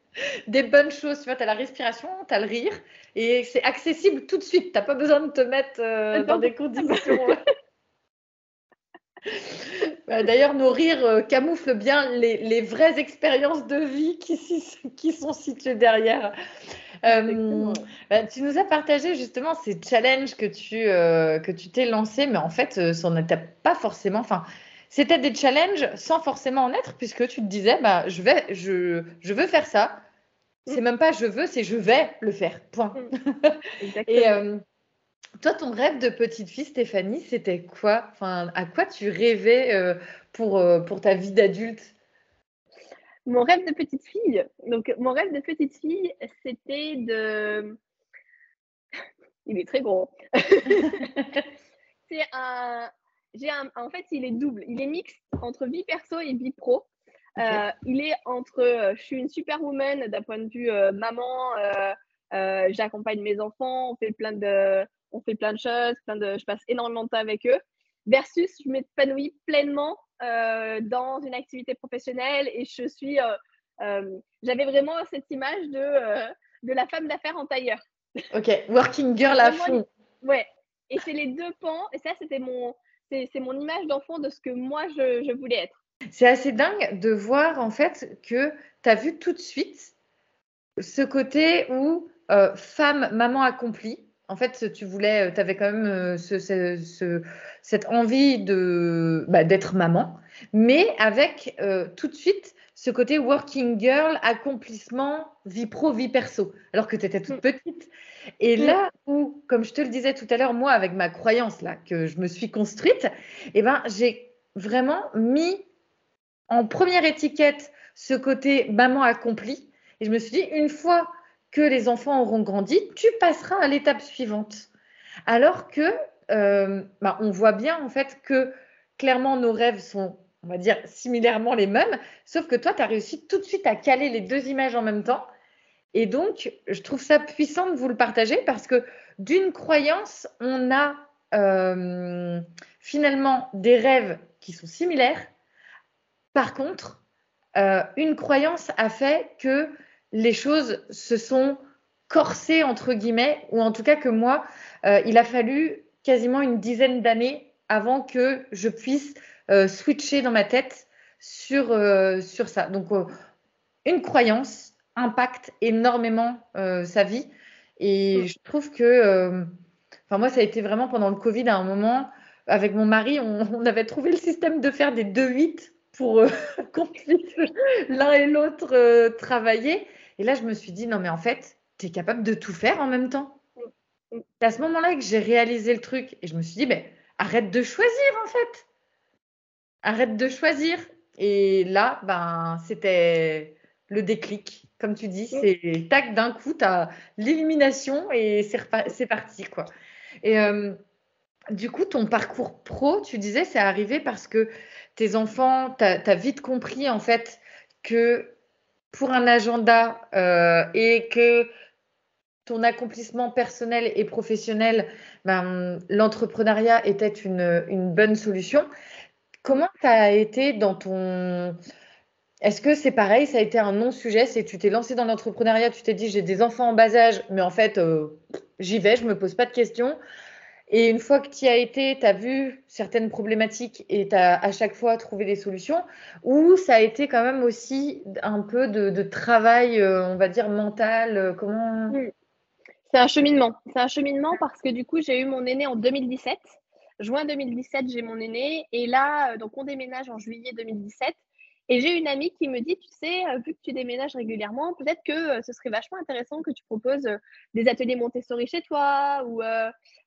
des bonnes choses. Tu vois, tu as la respiration, tu as le rire et c'est accessible tout de suite. Tu n'as pas besoin de te mettre euh, dans des conditions. Bah, d'ailleurs, nos rires euh, camouflent bien les, vraies expériences de vie qui, qui sont situées derrière. Euh, bah, tu nous as partagé justement ces challenges que tu que tu t'es lancé, mais en fait, ça n'était pas forcément. Enfin, c'était des challenges sans forcément en être, puisque tu te disais, bah, je, vais, je, je veux faire ça. C'est même pas je veux, c'est je vais le faire. Point. Mm. Et euh, toi, ton rêve de petite fille, Stéphanie, c'était quoi? Enfin, À quoi tu rêvais euh, pour, euh, pour ta vie d'adulte? Mon rêve de petite fille, donc mon rêve de petite fille, c'était de. Il est très gros. c'est un, en fait, il est double. Il est mixte entre vie perso et vie pro. Euh, il est entre euh, je suis une superwoman d'un point de vue euh, maman, j'accompagne mes enfants, on fait plein de, on fait plein de choses, plein de, je passe énormément de temps avec eux, versus je m'épanouis pleinement dans une activité professionnelle et je suis, j'avais vraiment cette image de, de la femme d'affaires en tailleur. Ok, working girl à fond. Ouais, et c'est les deux pans, et ça c'était mon, c'est mon image d'enfant de ce que moi je, voulais être. C'est assez dingue de voir en fait que tu as vu tout de suite ce côté où euh, femme, maman accomplie. En fait, tu voulais, euh, tu avais quand même euh, ce, cette envie de bah, d'être maman, mais avec tout de suite ce côté working girl, accomplissement, vie pro, vie perso, alors que tu étais toute mm. petite. Et mm. là où, comme je te le disais tout à l'heure, moi, avec ma croyance là que je me suis construite, eh ben, j'ai vraiment mis en première étiquette ce côté maman accomplie. Et je me suis dit, une fois que les enfants auront grandi, tu passeras à l'étape suivante. Alors que, euh, bah, on voit bien en fait que clairement nos rêves sont, on va dire, similairement les mêmes, sauf que toi, tu as réussi tout de suite à caler les deux images en même temps. Et donc, je trouve ça puissant de vous le partager parce que d'une croyance, on a euh, finalement des rêves qui sont similaires. Par contre, euh, une croyance a fait que les choses se sont corsées, entre guillemets, ou en tout cas que moi, euh, il a fallu quasiment une dizaine d'années avant que je puisse switcher dans ma tête sur, sur ça. Donc, une croyance, impacte énormément euh, sa vie. Et mm. je trouve que, euh, enfin moi, ça a été vraiment pendant le Covid à un moment, avec mon mari, on, avait trouvé le système de faire des 2-8 pour euh, qu'on puisse l'un et l'autre travailler. Et là, je me suis dit, non, mais en fait, tu es capable de tout faire en même temps. Mm. C'est à ce moment-là que j'ai réalisé le truc et je me suis dit, ben, arrête de choisir en fait. Arrête de choisir. Et là, ben, c'était le déclic. Comme tu dis, c'est tac d'un coup, tu as l'élimination et c'est parti. quoi. Et euh, du coup, ton parcours pro, tu disais, c'est arrivé parce que tes enfants, tu as, vite compris en fait que pour un agenda euh, et que ton accomplissement personnel et professionnel, ben, l'entrepreneuriat était une, bonne solution. Comment tu as été dans ton... Est-ce que c'est pareil, ça a été un non-sujet C'est tu t'es lancé dans l'entrepreneuriat, tu t'es dit j'ai des enfants en bas âge, mais en fait, euh, j'y vais, je me pose pas de questions. Et une fois que tu y as été, tu as vu certaines problématiques et tu as à chaque fois trouvé des solutions, ou ça a été quand même aussi un peu de, travail, euh, on va dire, mental euh, Comment C'est un cheminement. C'est un cheminement parce que du coup, j'ai eu mon aîné en 2017. Juin 2017, j'ai mon aîné. Et là, euh, donc on déménage en juillet 2017. Et j'ai une amie qui me dit, tu sais, vu que tu déménages régulièrement, peut-être que ce serait vachement intéressant que tu proposes des ateliers Montessori chez toi ou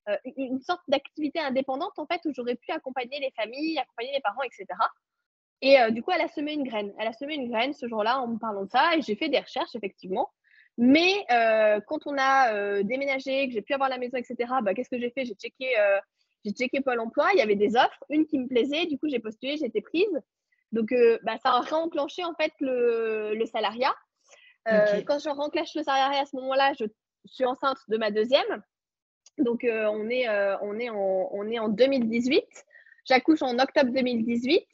euh, une sorte d'activité indépendante en fait où j'aurais pu accompagner les familles, accompagner les parents, etc. Et euh, du coup, elle a semé une graine. Elle a semé une graine ce jour-là en me parlant de ça et j'ai fait des recherches effectivement. Mais euh, quand on a déménagé, que j'ai pu avoir la maison, etc., bah, qu'est-ce que j'ai fait? J'ai checké, j'ai checké Pôle emploi, il y avait des offres, une qui me plaisait, du coup j'ai postulé, j'ai été prise. Donc bah, ça a réenclenché en fait le, le salariat. Quand je renclenche le salariat à ce moment-là, je suis enceinte de ma deuxième. Donc, euh, on, est, euh, on, est en, on est en 2018. J'accouche en octobre 2018.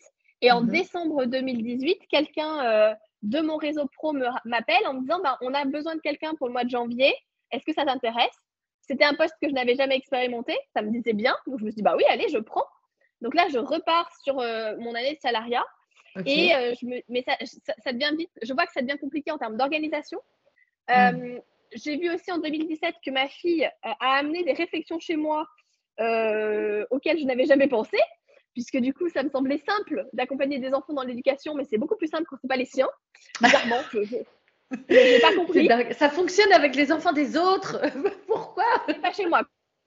Et en mhm. décembre 2018, quelqu'un euh, de mon réseau pro m'appelle en me disant bah, On a besoin de quelqu'un pour le mois de janvier. Est-ce que ça t'intéresse? C'était un poste que je n'avais jamais expérimenté. Ça me disait bien. Donc, je me suis dit Bah oui, allez, je prends. Donc là, je repars sur mon année de salariat. Et je me, mais ça, ça, devient vite, je vois que ça devient compliqué en termes d'organisation. Mm j'ai vu aussi en 2017 que ma fille euh, a amené des réflexions chez moi euh, auxquelles je n'avais jamais pensé, puisque du coup, ça me semblait simple d'accompagner des enfants dans l'éducation, mais c'est beaucoup plus simple quand ce n'est pas les siens. Bizarrement, je n'ai pas compris. Ça fonctionne avec les enfants des autres. Pourquoi? Pas chez moi.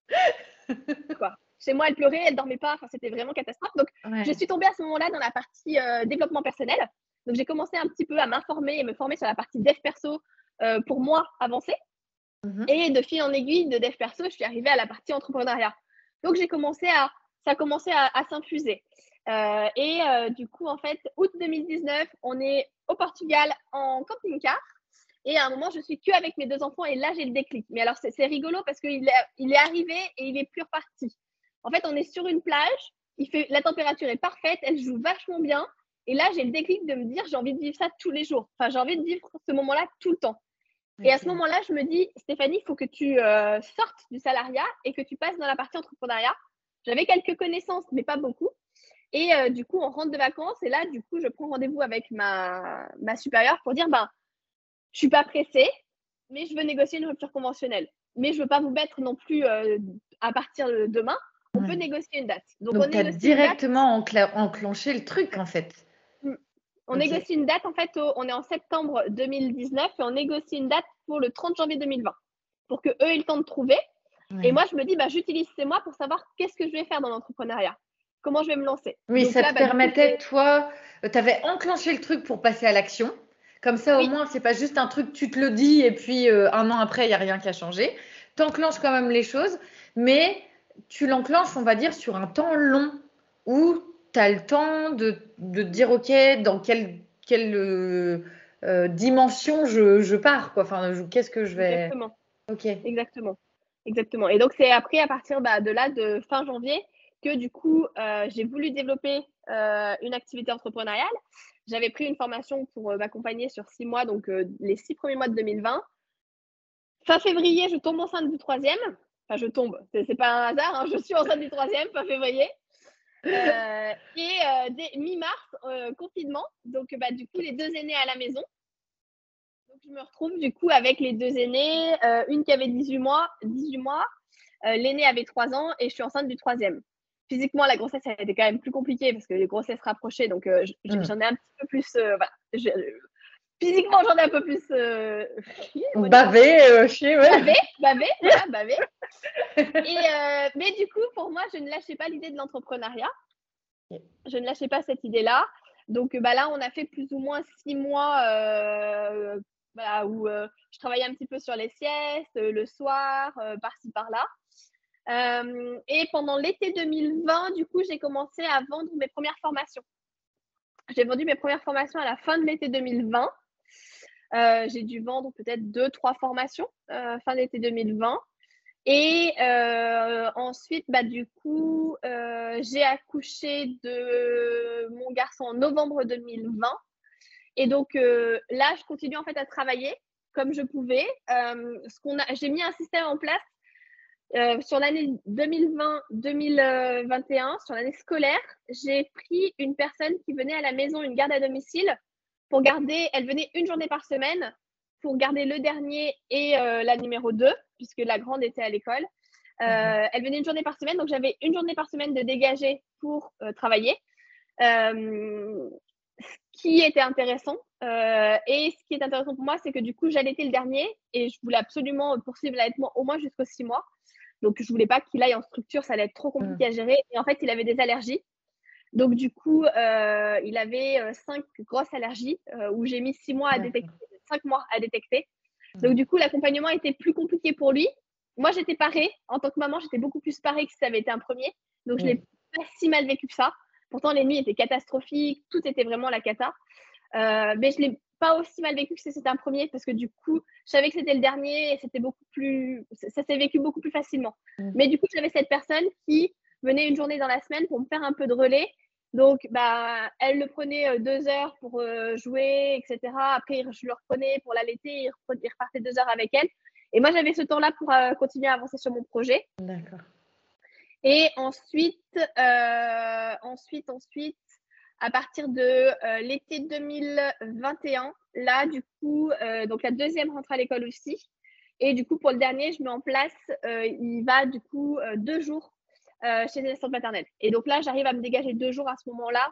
Quoi chez moi, elle pleurait, elle dormait pas. Enfin, c'était vraiment catastrophe. Donc, je suis tombée à ce moment-là dans la partie euh, développement personnel. Donc, j'ai commencé un petit peu à m'informer et me former sur la partie dev perso euh, pour moi avancer. Mhm. Et de fil en aiguille de dev perso, je suis arrivée à la partie entrepreneuriat. Donc j'ai commencé à, ça a commencé à, s'infuser. Euh, et du coup, en fait, août 2019, on est au Portugal en camping-car. Et à un moment, je suis que avec mes deux enfants et là, j'ai le déclic. Mais alors, c'est rigolo parce qu'il est, il est arrivé et il est plus reparti. En fait, on est sur une plage, il fait, la température est parfaite, elle joue vachement bien. Et là, j'ai le déclic de me dire, j'ai envie de vivre ça tous les jours. Enfin, j'ai envie de vivre ce moment-là tout le temps. Et à ce moment-là, je me dis, Stéphanie, il faut que tu euh, sortes du salariat et que tu passes dans la partie entrepreneuriat. J'avais quelques connaissances, mais pas beaucoup. Et euh, du coup, on rentre de vacances et là, du coup, je prends rendez-vous avec ma, ma supérieure pour dire, ben, je suis pas pressée, mais je veux négocier une rupture conventionnelle. Mais je veux pas vous mettre non plus euh, à partir de demain. On peut négocier une date. Donc, on a directement enclenché le truc, en fait. On négocie une date, en fait, on est en septembre 2019 et on négocie une date pour le 30 janvier 2020 pour que eux aient le temps de trouver. Et moi, je me dis, bah, j'utilise ces mois pour savoir qu'est-ce que je vais faire dans l'entrepreneuriat, comment je vais me lancer. Oui, ça te bah, permettait, toi, euh, tu avais enclenché le truc pour passer à l'action. Comme ça, au moins, c'est pas juste un truc, tu te le dis et puis euh, un an après, il n'y a rien qui a changé. Tu enclenches quand même les choses, mais tu l'enclenches, on va dire, sur un temps long où tu as le temps de, de, dire, OK, dans quelle, quelle euh, euh, dimension je, je, pars quoi. Enfin, qu'est-ce que je vais. Exactement. OK. Exactement. Exactement. Et donc, c'est après, à partir bah, de là, de fin janvier, que du coup, euh, j'ai voulu développer une activité entrepreneuriale. J'avais pris une formation pour m'accompagner sur six mois, donc les six premiers mois de 2020. Fin février, je tombe enceinte du troisième. Je tombe, c'est pas un hasard, hein. je suis enceinte du troisième, fin février. Euh, et euh, mi-mars, euh, confinement. Donc, bah, du coup, les deux aînés à la maison. Donc, je me retrouve du coup avec les deux aînés, une qui avait 18 mois, 18 mois l'aîné avait 3 ans et je suis enceinte du troisième. Physiquement, la grossesse a été quand même plus compliquée parce que les grossesses rapprochées, donc j'en ai un petit peu plus. Physiquement, j'en ai un peu plus. bavé, chier, ouais. Bavé, bavé, voilà, bavé. Et, euh, mais du coup, pour moi, je ne lâchais pas l'idée de l'entrepreneuriat. Je ne lâchais pas cette idée-là. Donc bah, là, on a fait plus ou moins six mois euh, où euh, je travaillais un petit peu sur les siestes, le soir, par-ci, par-là. et pendant l'été 2020, du coup, j'ai commencé à vendre mes premières formations. J'ai vendu mes premières formations à la fin de l'été 2020. J'ai dû vendre peut-être deux, trois formations fin d'été 2020. Et ensuite, bah, du coup, j'ai accouché de mon garçon en novembre 2020. Et donc là, je continue en fait à travailler comme je pouvais. ce a, j'ai mis un système en place euh, sur l'année 2020-2021, sur l'année scolaire, j'ai pris une personne qui venait à la maison, une garde à domicile, pour garder, elle venait une journée par semaine pour garder le dernier et euh, la numéro 2, puisque la grande était à l'école. Euh, mhm. Elle venait une journée par semaine, donc j'avais une journée par semaine de dégager pour travailler. ce qui était intéressant, et ce qui est intéressant pour moi, c'est que du coup, j'allaitais le dernier et je voulais absolument poursuivre l'allaitement au moins jusqu'aux six mois. Donc, je voulais pas qu'il aille en structure, ça allait être trop compliqué mm. à gérer. Et en fait, il avait des allergies. Donc, du coup, euh, il avait euh, cinq grosses allergies euh, où j'ai mis six mois à détecter, cinq mois à détecter. Mm. Donc, du coup, l'accompagnement était plus compliqué pour lui. Moi, j'étais parée. En tant que maman, j'étais beaucoup plus parée que si ça avait été un premier. Donc, je n'ai mm. pas si mal vécu que ça. Pourtant, les nuits étaient catastrophiques. Tout était vraiment la cata. mais je l'ai pas aussi mal vécu que si c'était un premier parce que du coup, je savais que c'était le dernier et c'était beaucoup plus. Ça, s'est vécu beaucoup plus facilement. Mm. Mais du coup, j'avais cette personne qui venait une journée dans la semaine pour me faire un peu de relais. Donc, bah, elle le prenait euh, deux heures pour euh, jouer, etc. Après, je le reprenais pour l'allaiter, il repartait deux heures avec elle. Et moi, j'avais ce temps-là pour euh, continuer à avancer sur mon projet. D'accord. Et ensuite, ensuite, ensuite, à partir de l'été 2021. Là, du coup, donc la deuxième rentre à l'école aussi. Et du coup, pour le dernier, je mets en place, il va du coup deux jours chez les assistantes maternelles. Et donc là, j'arrive à me dégager deux jours à ce moment-là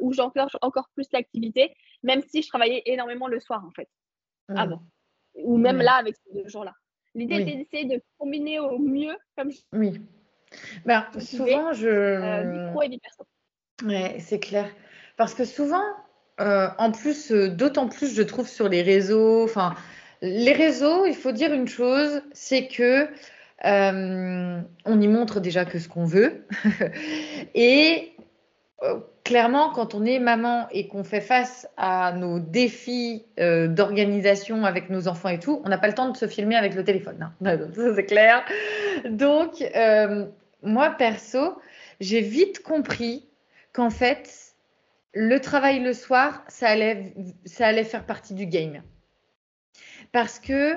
où j'enclenche encore plus l'activité, même si je travaillais énormément le soir en fait, mmh. avant. Ou même là avec ces deux jours-là. L'idée était d'essayer de combiner au mieux comme je Oui. Ben, souvent, je. micro et vie perso. Ouais, c'est clair. Parce que souvent, euh, en plus, euh, d'autant plus, je trouve sur les réseaux, enfin, les réseaux, il faut dire une chose, c'est que euh, on y montre déjà que ce qu'on veut. et clairement, quand on est maman et qu'on fait face à nos défis d'organisation avec nos enfants et tout, on n'a pas le temps de se filmer avec le téléphone. Hein. Ça, c'est clair. Donc, moi, perso, j'ai vite compris qu'en fait, le travail le soir, ça allait, ça allait faire partie du game. Parce que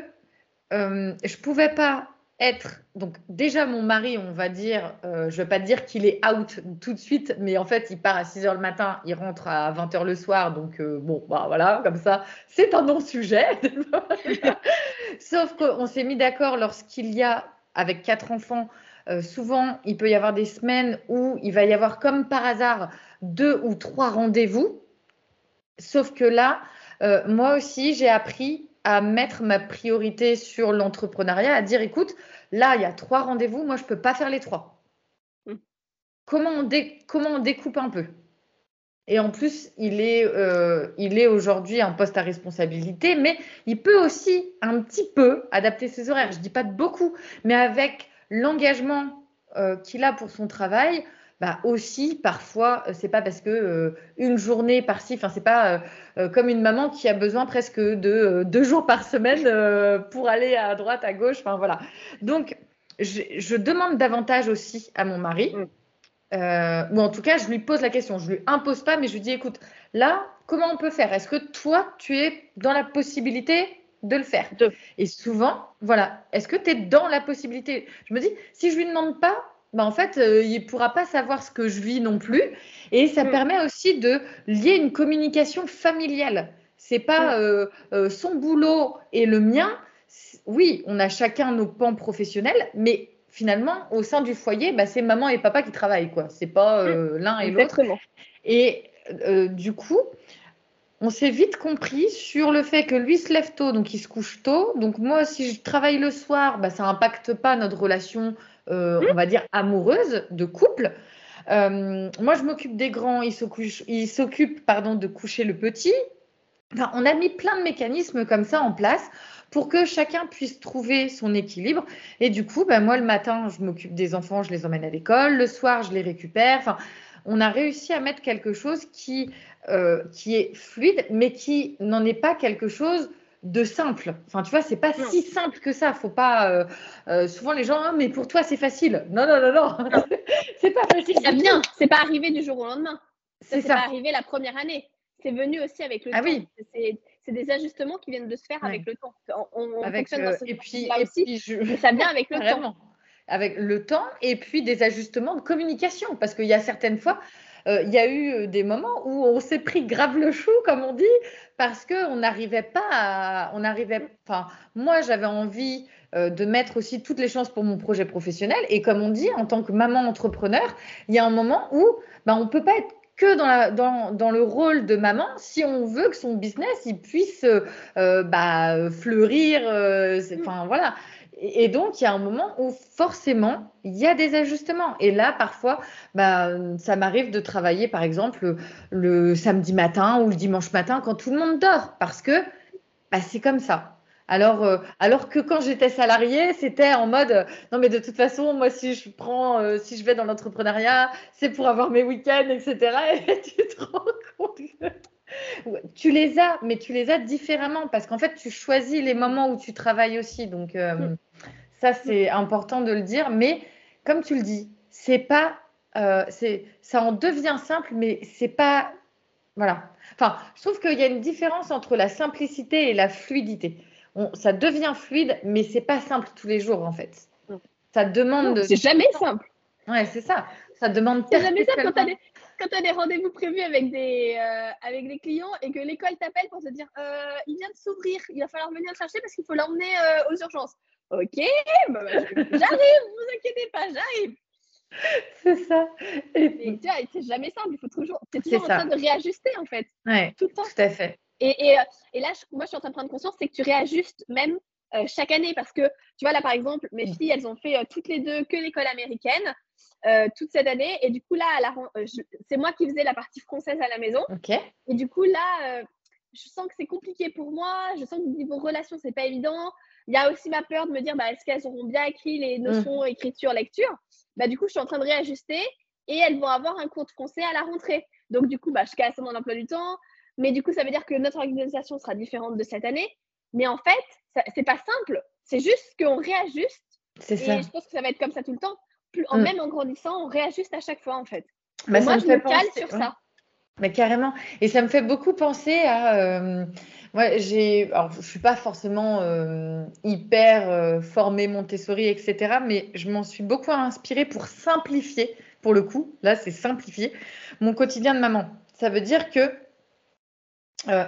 euh, je ne pouvais pas être. Donc, déjà, mon mari, on va dire, euh, je vais pas dire qu'il est out tout de suite, mais en fait, il part à 6 h le matin, il rentre à 20 h le soir. Donc, euh, bon, bah, voilà, comme ça, c'est un non-sujet. Sauf qu'on s'est mis d'accord lorsqu'il y a, avec quatre enfants, euh, souvent, il peut y avoir des semaines où il va y avoir comme par hasard deux ou trois rendez-vous. Sauf que là, euh, moi aussi, j'ai appris à mettre ma priorité sur l'entrepreneuriat, à dire, écoute, là, il y a trois rendez-vous, moi, je ne peux pas faire les trois. Hmm. Comment, on comment on découpe un peu? Et en plus, il est, euh, il est aujourd'hui un poste à responsabilité, mais il peut aussi un petit peu adapter ses horaires. Je ne dis pas de beaucoup, mais avec l'engagement euh, qu'il a pour son travail, bah aussi parfois euh, c'est pas parce que euh, une journée par-ci, enfin c'est pas comme une maman qui a besoin presque de deux jours par semaine pour aller à droite, à gauche, enfin voilà. Donc je, demande davantage aussi à mon mari, mm. ou en tout cas je lui pose la question, je lui impose pas, mais je lui dis écoute, là comment on peut faire? Est-ce que toi tu es dans la possibilité de le faire? Et souvent, voilà, est-ce que tu es dans la possibilité? Je me dis, si je lui demande pas, bah en fait, euh, il pourra pas savoir ce que je vis non plus. Et ça mm. permet aussi de lier une communication familiale. C'est pas mm. euh, euh, son boulot et le mien. Oui, on a chacun nos pans professionnels, mais finalement, au sein du foyer, bah, c'est maman et papa qui travaillent, quoi. C'est pas mm. l'un et l'autre. Et du coup, on s'est vite compris sur le fait que lui se lève tôt, donc il se couche tôt. Donc moi, si je travaille le soir, bah, ça n'impacte pas notre relation, euh, on va dire, amoureuse, de couple. Euh, moi, je m'occupe des grands, il s'occupe pardon, de coucher le petit. on a mis plein de mécanismes comme ça en place pour que chacun puisse trouver son équilibre. Et du coup, bah, moi, le matin, je m'occupe des enfants, je les emmène à l'école. Le soir, je les récupère. Enfin, on a réussi à mettre quelque chose qui, euh, qui est fluide, mais qui n'en est pas quelque chose de simple. Enfin, tu vois, c'est pas si simple que ça. Faut pas. Euh, euh, souvent, les gens, ah, mais pour toi, c'est facile. Non, non, non, non. c'est pas facile. C'est bien. C'est pas arrivé du jour au lendemain. C'est pas arrivé la première année. C'est venu aussi avec le ah, temps. Oui. C'est des ajustements qui viennent de se faire avec le temps. On, fonctionne dans ce et puis, aussi. Ça vient avec le temps. Avec le temps et puis des ajustements de communication. Parce qu'il y a certaines fois, euh, il y a eu des moments où on s'est pris grave le chou, comme on dit, parce qu'on n'arrivait pas à. On arrivait, enfin, moi, j'avais envie euh, de mettre aussi toutes les chances pour mon projet professionnel. Et comme on dit, en tant que maman entrepreneur, il y a un moment où ben, on ne peut pas être que dans, la, dans, dans, le rôle de maman si on veut que son business il puisse euh, bah, fleurir. Enfin, voilà. Et donc, il y a un moment où forcément, il y a des ajustements. Et là, parfois, bah, ça m'arrive de travailler, par exemple, le samedi matin ou le dimanche matin quand tout le monde dort, parce que bah, c'est comme ça. Alors, euh, alors que quand j'étais salariée, c'était en mode non, mais de toute façon, moi, si je prends, euh, si je vais dans l'entrepreneuriat, c'est pour avoir mes week-ends, etc. Et tu te rends compte que tu les as, mais tu les as différemment parce qu'en fait, tu choisis les moments où tu travailles aussi. Donc, euh, mm. ça, c'est important de le dire. Mais comme tu le dis, c'est pas, euh, ça en devient simple, mais c'est pas, voilà. Enfin, je trouve qu'il y a une différence entre la simplicité et la fluidité. ça devient fluide, mais c'est pas simple tous les jours en fait. Mm. Ça demande. C'est jamais simple. Ouais, c'est ça. Ça demande. C'est jamais simple quand quand tu as des rendez-vous prévus avec des, euh, avec des clients et que l'école t'appelle pour te dire euh, il vient de s'ouvrir, il va falloir venir le chercher parce qu'il faut l'emmener euh, aux urgences. Ok, bah, bah, j'arrive, vous inquiétez pas, j'arrive. C'est ça. Et tu vois, c'est jamais simple, il faut toujours, es toujours en train de réajuster en fait. Ouais, tout le temps. Tout à fait. Et, et, et, là, moi, je suis en train de prendre conscience, c'est que tu réajustes même chaque année parce que, tu vois, là, par exemple, mes filles, elles ont fait toutes les deux que l'école américaine. Euh, toute cette année. Et du coup, là, euh, c'est moi qui faisais la partie française à la maison. Et du coup, là, euh, je sens que c'est compliqué pour moi. Je sens que niveau relation, c'est pas évident. Il y a aussi ma peur de me dire, bah, est-ce qu'elles auront bien écrit les notions mm. écriture, lecture? Bah, Du coup, je suis en train de réajuster et elles vont avoir un cours de français à la rentrée. Donc, du coup, bah, je casse mon emploi du temps. Mais du coup, ça veut dire que notre organisation sera différente de cette année. Mais en fait, c'est pas simple. C'est juste qu'on réajuste. C'est ça. Et je pense que ça va être comme ça tout le temps en, mm. même en grandissant, on réajuste à chaque fois en fait. Bah, moi, je me cale sur ça. Mais carrément. Et ça me fait beaucoup penser à. Euh, j'ai. Alors, je suis pas forcément euh, hyper euh, formée Montessori, etc. Mais je m'en suis beaucoup inspirée pour simplifier, pour le coup, là, c'est simplifier mon quotidien de maman. Ça veut dire que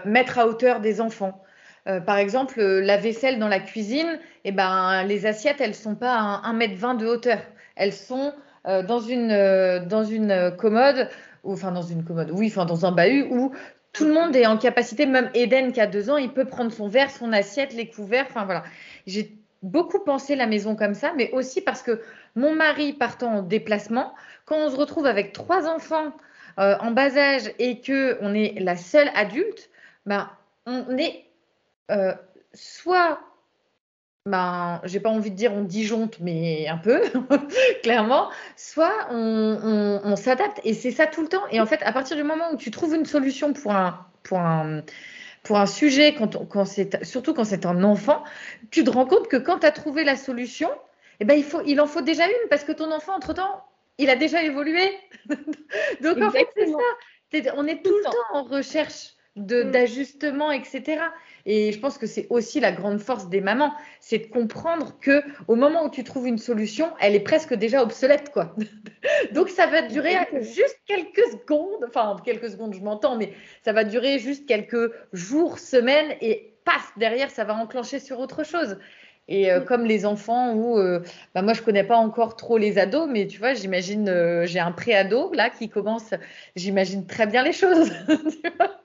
mettre à hauteur des enfants. par exemple, la vaisselle dans la cuisine, et eh ben, les assiettes, elles sont pas à 1m20 de hauteur elles sont euh, dans, une, euh, dans une commode, ou, enfin dans une commode, oui, enfin dans un bahut où tout le monde est en capacité, même Eden qui a deux ans, il peut prendre son verre, son assiette, les couverts, enfin voilà. J'ai beaucoup pensé la maison comme ça, mais aussi parce que mon mari partant en déplacement, quand on se retrouve avec trois enfants euh, en bas âge et que on est la seule adulte, ben on est soit ben, j'ai pas envie de dire on disjoncte, mais un peu, clairement, soit on, s'adapte. Et c'est ça tout le temps. Et en fait, à partir du moment où tu trouves une solution pour un, pour un, pour un sujet, quand, quand c'est, surtout quand c'est un enfant, tu te rends compte que quand tu as trouvé la solution, eh ben, il, faut, il en faut déjà une parce que ton enfant, entre-temps, il a déjà évolué. Donc, en fait, c'est ça. on est tout, le temps en recherche mm. d'ajustement, etc. Et je pense que c'est aussi la grande force des mamans, c'est de comprendre que au moment où tu trouves une solution, elle est presque déjà obsolète, quoi. Donc ça va durer juste quelques secondes, enfin quelques secondes, je m'entends, mais ça va durer juste quelques jours, semaines, et paf, derrière, ça va enclencher sur autre chose. Et euh, comme les enfants où, euh, bah moi je connais pas encore trop les ados, mais tu vois, j'imagine, euh, j'ai un pré-ado là qui commence, j'imagine très bien les choses.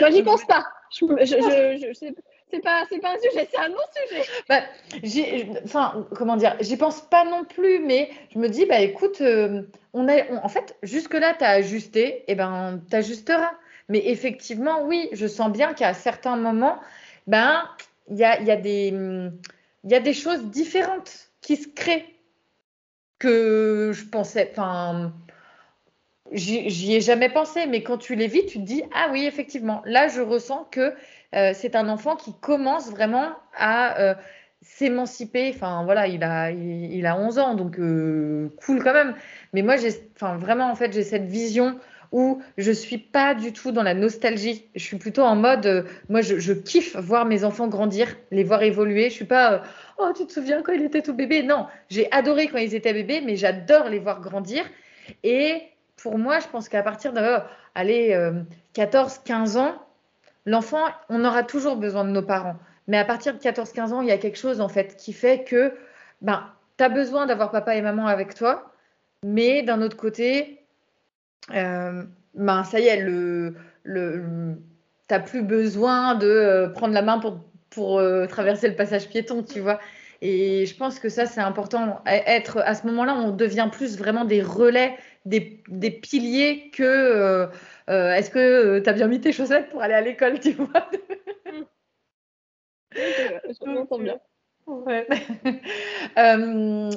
Moi, j'y pense pas. Je, je, je, c'est pas, pas un sujet, c'est un non-sujet. Bah, enfin, comment dire, j'y pense pas non plus, mais je me dis, bah écoute, euh, on a, en fait, jusque-là, tu as ajusté, et eh ben, tu ajusteras. Mais effectivement, oui, je sens bien qu'à certains moments, ben, il y a, y, a des, y a des choses différentes qui se créent que je pensais, enfin, j'y ai jamais pensé, mais quand tu les vis, tu te dis ah oui, effectivement, là je ressens que euh, c'est un enfant qui commence vraiment à euh, s'émanciper. Enfin voilà, il a, il, a 11 ans, donc euh, cool quand même. Mais moi, enfin vraiment en fait, j'ai cette vision où je suis pas du tout dans la nostalgie. Je suis plutôt en mode, moi, je, je, kiffe voir mes enfants grandir, les voir évoluer. Je suis pas, oh, tu te souviens quand il était tout bébé? Non, j'ai adoré quand ils étaient bébés, mais j'adore les voir grandir. Et pour moi, je pense qu'à partir de, allez, 14, 15 ans, l'enfant, on aura toujours besoin de nos parents. Mais à partir de 14-15 ans, il y a quelque chose en fait qui fait que ben, tu as besoin d'avoir papa et maman avec toi, mais d'un autre côté, euh, ben, ça y est, le, le, tu n'as plus besoin de euh, prendre la main pour, pour euh, traverser le passage piéton, tu vois. Et je pense que ça, c'est important. Être, à ce moment-là, on devient plus vraiment des relais, des, des piliers que euh, est-ce que euh, tu as bien mis tes chaussettes pour aller à l'école, tu vois? Je bien. Euh,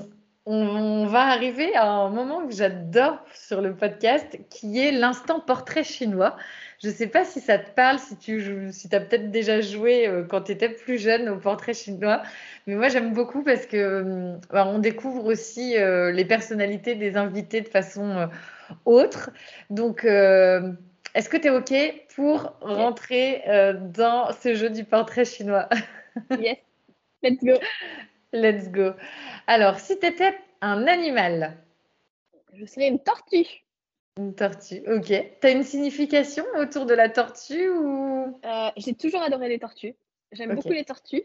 on, va arriver à un moment que j'adore sur le podcast, qui est l'instant portrait chinois. Je ne sais pas si ça te parle, si tu si as peut-être déjà joué quand tu étais plus jeune au portrait chinois, mais moi j'aime beaucoup parce que bah, on découvre aussi les personnalités des invités de façon autre. Donc, euh, est-ce que tu es OK pour rentrer euh, dans ce jeu du portrait chinois? Yes, let's go. Let's go. Alors, si tu étais un animal? Je serais une tortue. Une tortue, ok. Tu as une signification autour de la tortue ou? Euh, J'ai toujours adoré les tortues. J'aime beaucoup les tortues.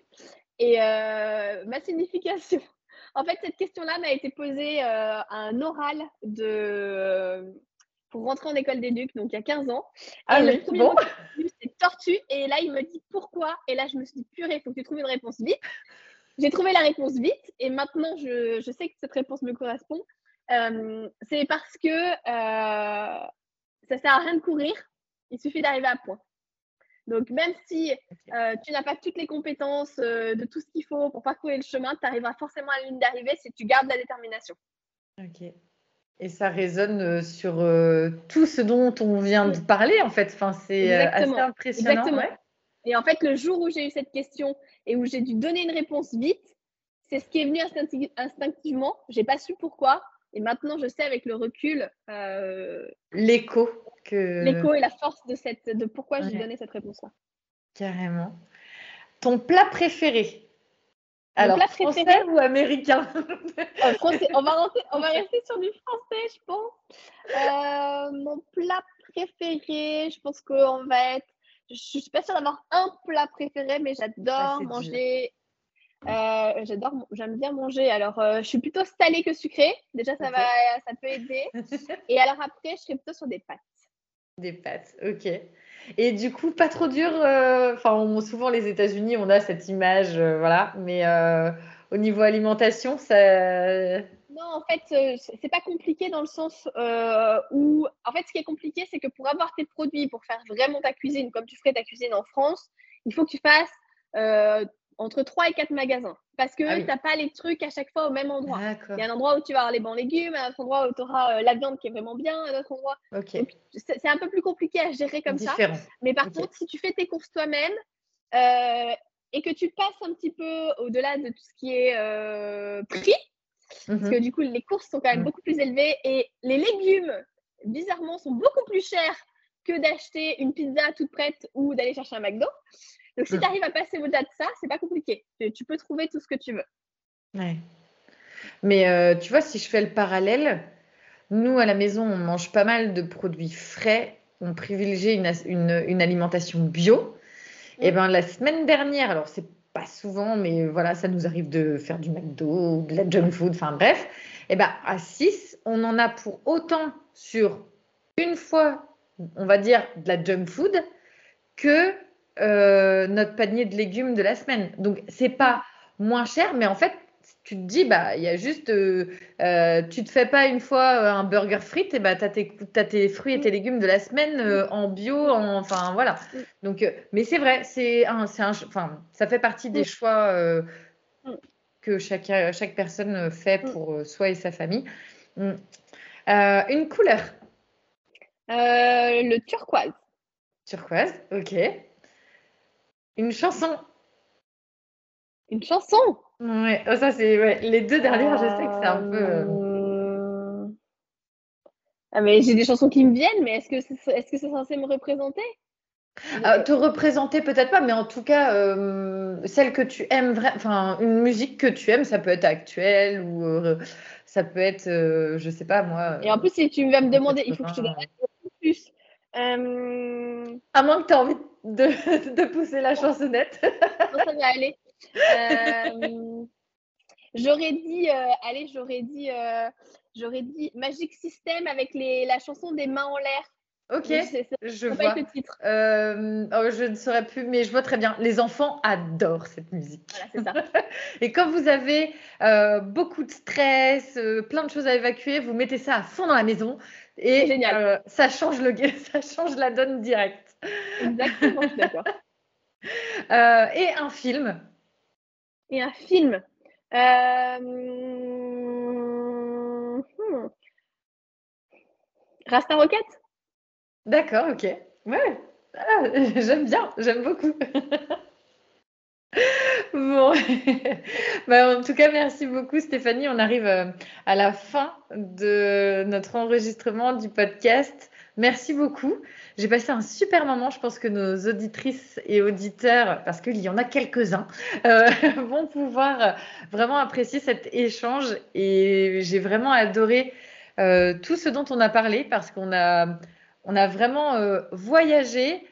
Et ma signification, en fait, cette question-là m'a été posée à un oral de pour rentrer en école d'éduc, donc il y a 15 ans. Ah et oui, le bon. c'est tortue. Et là, il me dit pourquoi. Et là, je me suis dit, purée, il faut que tu trouves une réponse vite. J'ai trouvé la réponse vite. Et maintenant, je, je sais que cette réponse me correspond. Euh, c'est parce que euh, ça sert à rien de courir. Il suffit d'arriver à point. Donc, même si euh, tu n'as pas toutes les compétences euh, de tout ce qu'il faut pour parcourir le chemin, tu arriveras forcément à la ligne d'arrivée si tu gardes la détermination. Ok. Et ça résonne sur tout ce dont on vient de parler, en fait. Enfin, c'est assez impressionnant. Exactement. Et en fait, le jour où j'ai eu cette question et où j'ai dû donner une réponse vite, c'est ce qui est venu instinctivement. J'ai pas su pourquoi. Et maintenant, je sais avec le recul. L'écho. Que... L'écho et la force de, cette, de pourquoi j'ai donné cette réponse-là. Carrément. Ton plat préféré? Alors, français ou américain? Euh, français. On, va on va rester sur du français, je pense. Euh, mon plat préféré, je pense qu'on va être. Je ne suis pas sûre d'avoir un plat préféré, mais j'adore manger. Euh, j'adore, j'aime bien manger. Alors, je suis plutôt salée que sucrée. Déjà, ça va, ça peut aider. Et alors après, je serai plutôt sur des pâtes. Des pâtes, ok. Et du coup, pas trop dur. Euh, enfin, souvent les États-Unis, on a cette image, euh, voilà. Mais euh, au niveau alimentation, ça. Non, en fait, c'est pas compliqué dans le sens où, en fait, ce qui est compliqué, c'est que pour avoir tes produits, pour faire vraiment ta cuisine, comme tu ferais ta cuisine en France, il faut que tu fasses entre 3 et 4 magasins. Parce que ah tu n'as pas les trucs à chaque fois au même endroit. Il y a un endroit où tu vas avoir les bons légumes, un autre endroit où tu auras euh, la viande qui est vraiment bien, un autre endroit. C'est un peu plus compliqué à gérer comme ça. Mais par contre, si tu fais tes courses toi-même euh, et que tu passes un petit peu au-delà de tout ce qui est euh, prix, parce que mhm. du coup, les courses sont quand même mhm. beaucoup plus élevées et les légumes, bizarrement, sont beaucoup plus chers que d'acheter une pizza toute prête ou d'aller chercher un McDo. Donc, si tu arrives à passer au-delà de ça, c'est pas compliqué. Tu peux trouver tout ce que tu veux. Ouais. Mais euh, tu vois, si je fais le parallèle, nous, à la maison, on mange pas mal de produits frais. On privilégie une, alimentation bio. Et mm. ben la semaine dernière, alors c'est pas souvent, mais voilà, ça nous arrive de faire du McDo, de la junk food, enfin bref. Et ben à 6, on en a pour autant sur une fois, on va dire, de la junk food que euh, notre panier de légumes de la semaine. Donc, c'est pas moins cher, mais en fait, tu te dis, bah, il y a juste, euh, euh, tu te fais pas une fois un burger frites, et bah, tu as, tes fruits et tes légumes de la semaine en bio, enfin voilà. Donc, mais c'est vrai, c'est un, un, enfin, ça fait partie des choix que chaque, chaque personne fait pour soi et sa famille. une couleur. le turquoise. Turquoise, ok. Une chanson. Une chanson? Ouais, oh, ça c'est les deux dernières, je sais que c'est un peu. Ah, mais j'ai des chansons qui me viennent, mais est-ce que c'est est -ce c'est censé me représenter? Ah, Te représenter peut-être pas, mais en tout cas, euh, celle que tu aimes, enfin, une musique que tu aimes, ça peut être actuelle ou euh, ça peut être, euh, je sais pas moi. Et en plus, si tu vas me demander, il faut que je te donne plus. À moins que tu aies envie de, pousser la chansonnette. aller. j'aurais dit, allez, j'aurais dit J'aurais dit Magic System avec les, la chanson des mains en l'air. Ok, je vois. Le titre. Euh, oh, je ne saurais plus, mais je vois très bien. Les enfants adorent cette musique. Voilà, c'est ça. Et quand vous avez euh, beaucoup de stress, euh, plein de choses à évacuer, vous mettez ça à fond dans la maison et génial. ça change le, ça change la donne directe. Exactement, je suis d'accord. et un film. Et un film. Rasta Rocket D'accord, ok. Ouais, ah, j'aime bien, j'aime beaucoup. bon, bah, en tout cas, merci beaucoup Stéphanie. On arrive euh, à la fin de notre enregistrement du podcast. Merci beaucoup. J'ai passé un super moment. Je pense que nos auditrices et auditeurs, parce qu'il y en a quelques-uns, euh, vont pouvoir vraiment apprécier cet échange. Et j'ai vraiment adoré euh, tout ce dont on a parlé parce qu'on a, on a vraiment euh, voyagé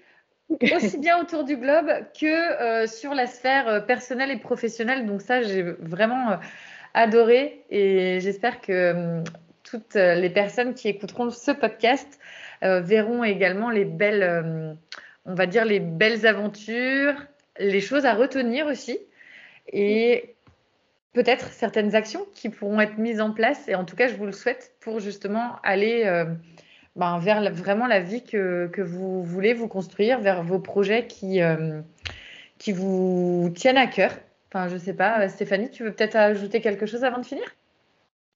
aussi bien autour du globe que euh, sur la sphère personnelle et professionnelle. Donc ça, j'ai vraiment adoré et j'espère que toutes les personnes qui écouteront ce podcast verront également les belles, on va dire les belles aventures, les choses à retenir aussi. Et peut-être certaines actions qui pourront être mises en place, et en tout cas, je vous le souhaite, pour justement aller euh, ben, vers vraiment la vie que, que, vous voulez vous construire, vers vos projets qui, euh, qui vous tiennent à cœur. Enfin, je ne sais pas, Stéphanie, tu veux peut-être ajouter quelque chose avant de finir?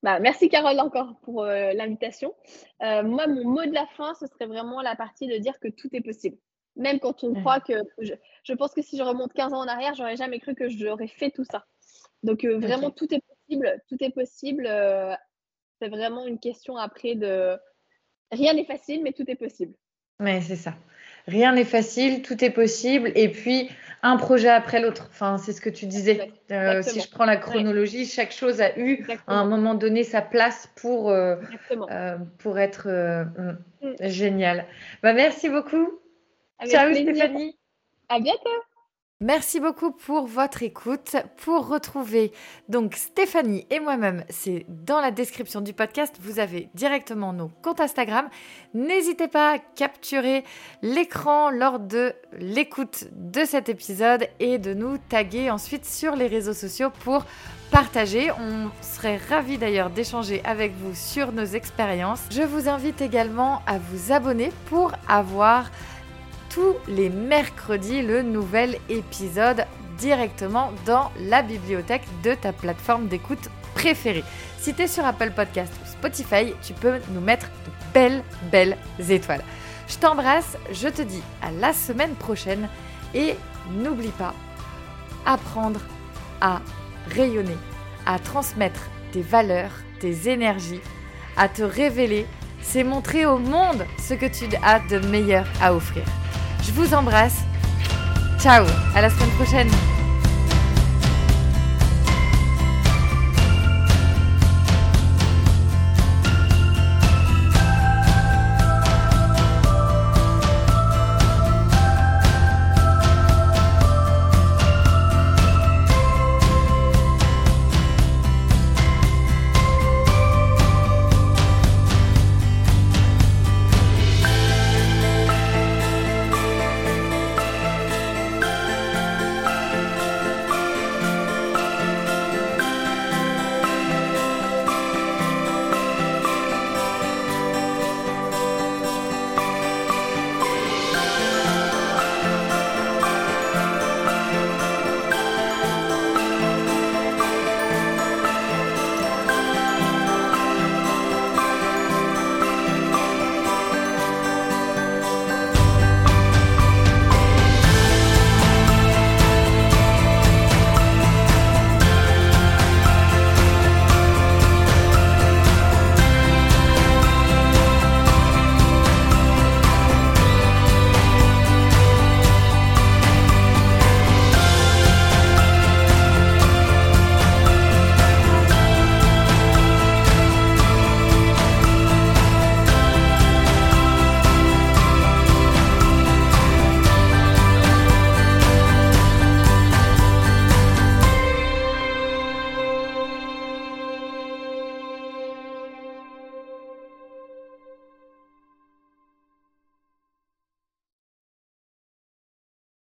Bah, merci Carole encore pour euh, l'invitation. moi, mon mot de la fin, ce serait vraiment la partie de dire que tout est possible. Même quand on croit que... Je, je pense que si je remonte 15 ans en arrière, j'aurais jamais cru que j'aurais fait tout ça. Donc euh, vraiment, tout est possible. Tout est possible. Euh, c'est vraiment une question après de... Rien n'est facile, mais tout est possible. Oui, c'est ça. Rien n'est facile, tout est possible. Et puis, un projet après l'autre. Enfin, c'est ce que tu disais. Euh, si je prends la chronologie, chaque chose a eu à un moment donné sa place pour, pour être mm, mm. génial. Bah, merci beaucoup. Ciao Stéphanie. À bientôt. Merci beaucoup pour votre écoute. Pour retrouver donc Stéphanie et moi-même, c'est dans la description du podcast. Vous avez directement nos comptes Instagram. N'hésitez pas à capturer l'écran lors de l'écoute de cet épisode et de nous taguer ensuite sur les réseaux sociaux pour partager. On serait ravis d'ailleurs d'échanger avec vous sur nos expériences. Je vous invite également à vous abonner pour avoir tous les mercredis le nouvel épisode directement dans la bibliothèque de ta plateforme d'écoute préférée. Si tu es sur Apple Podcast ou Spotify, tu peux nous mettre de belles, belles étoiles. Je t'embrasse, je te dis à la semaine prochaine et n'oublie pas, apprendre à rayonner, à transmettre tes valeurs, tes énergies, à te révéler, c'est montrer au monde ce que tu as de meilleur à offrir. Je vous embrasse. Ciao, à la semaine prochaine.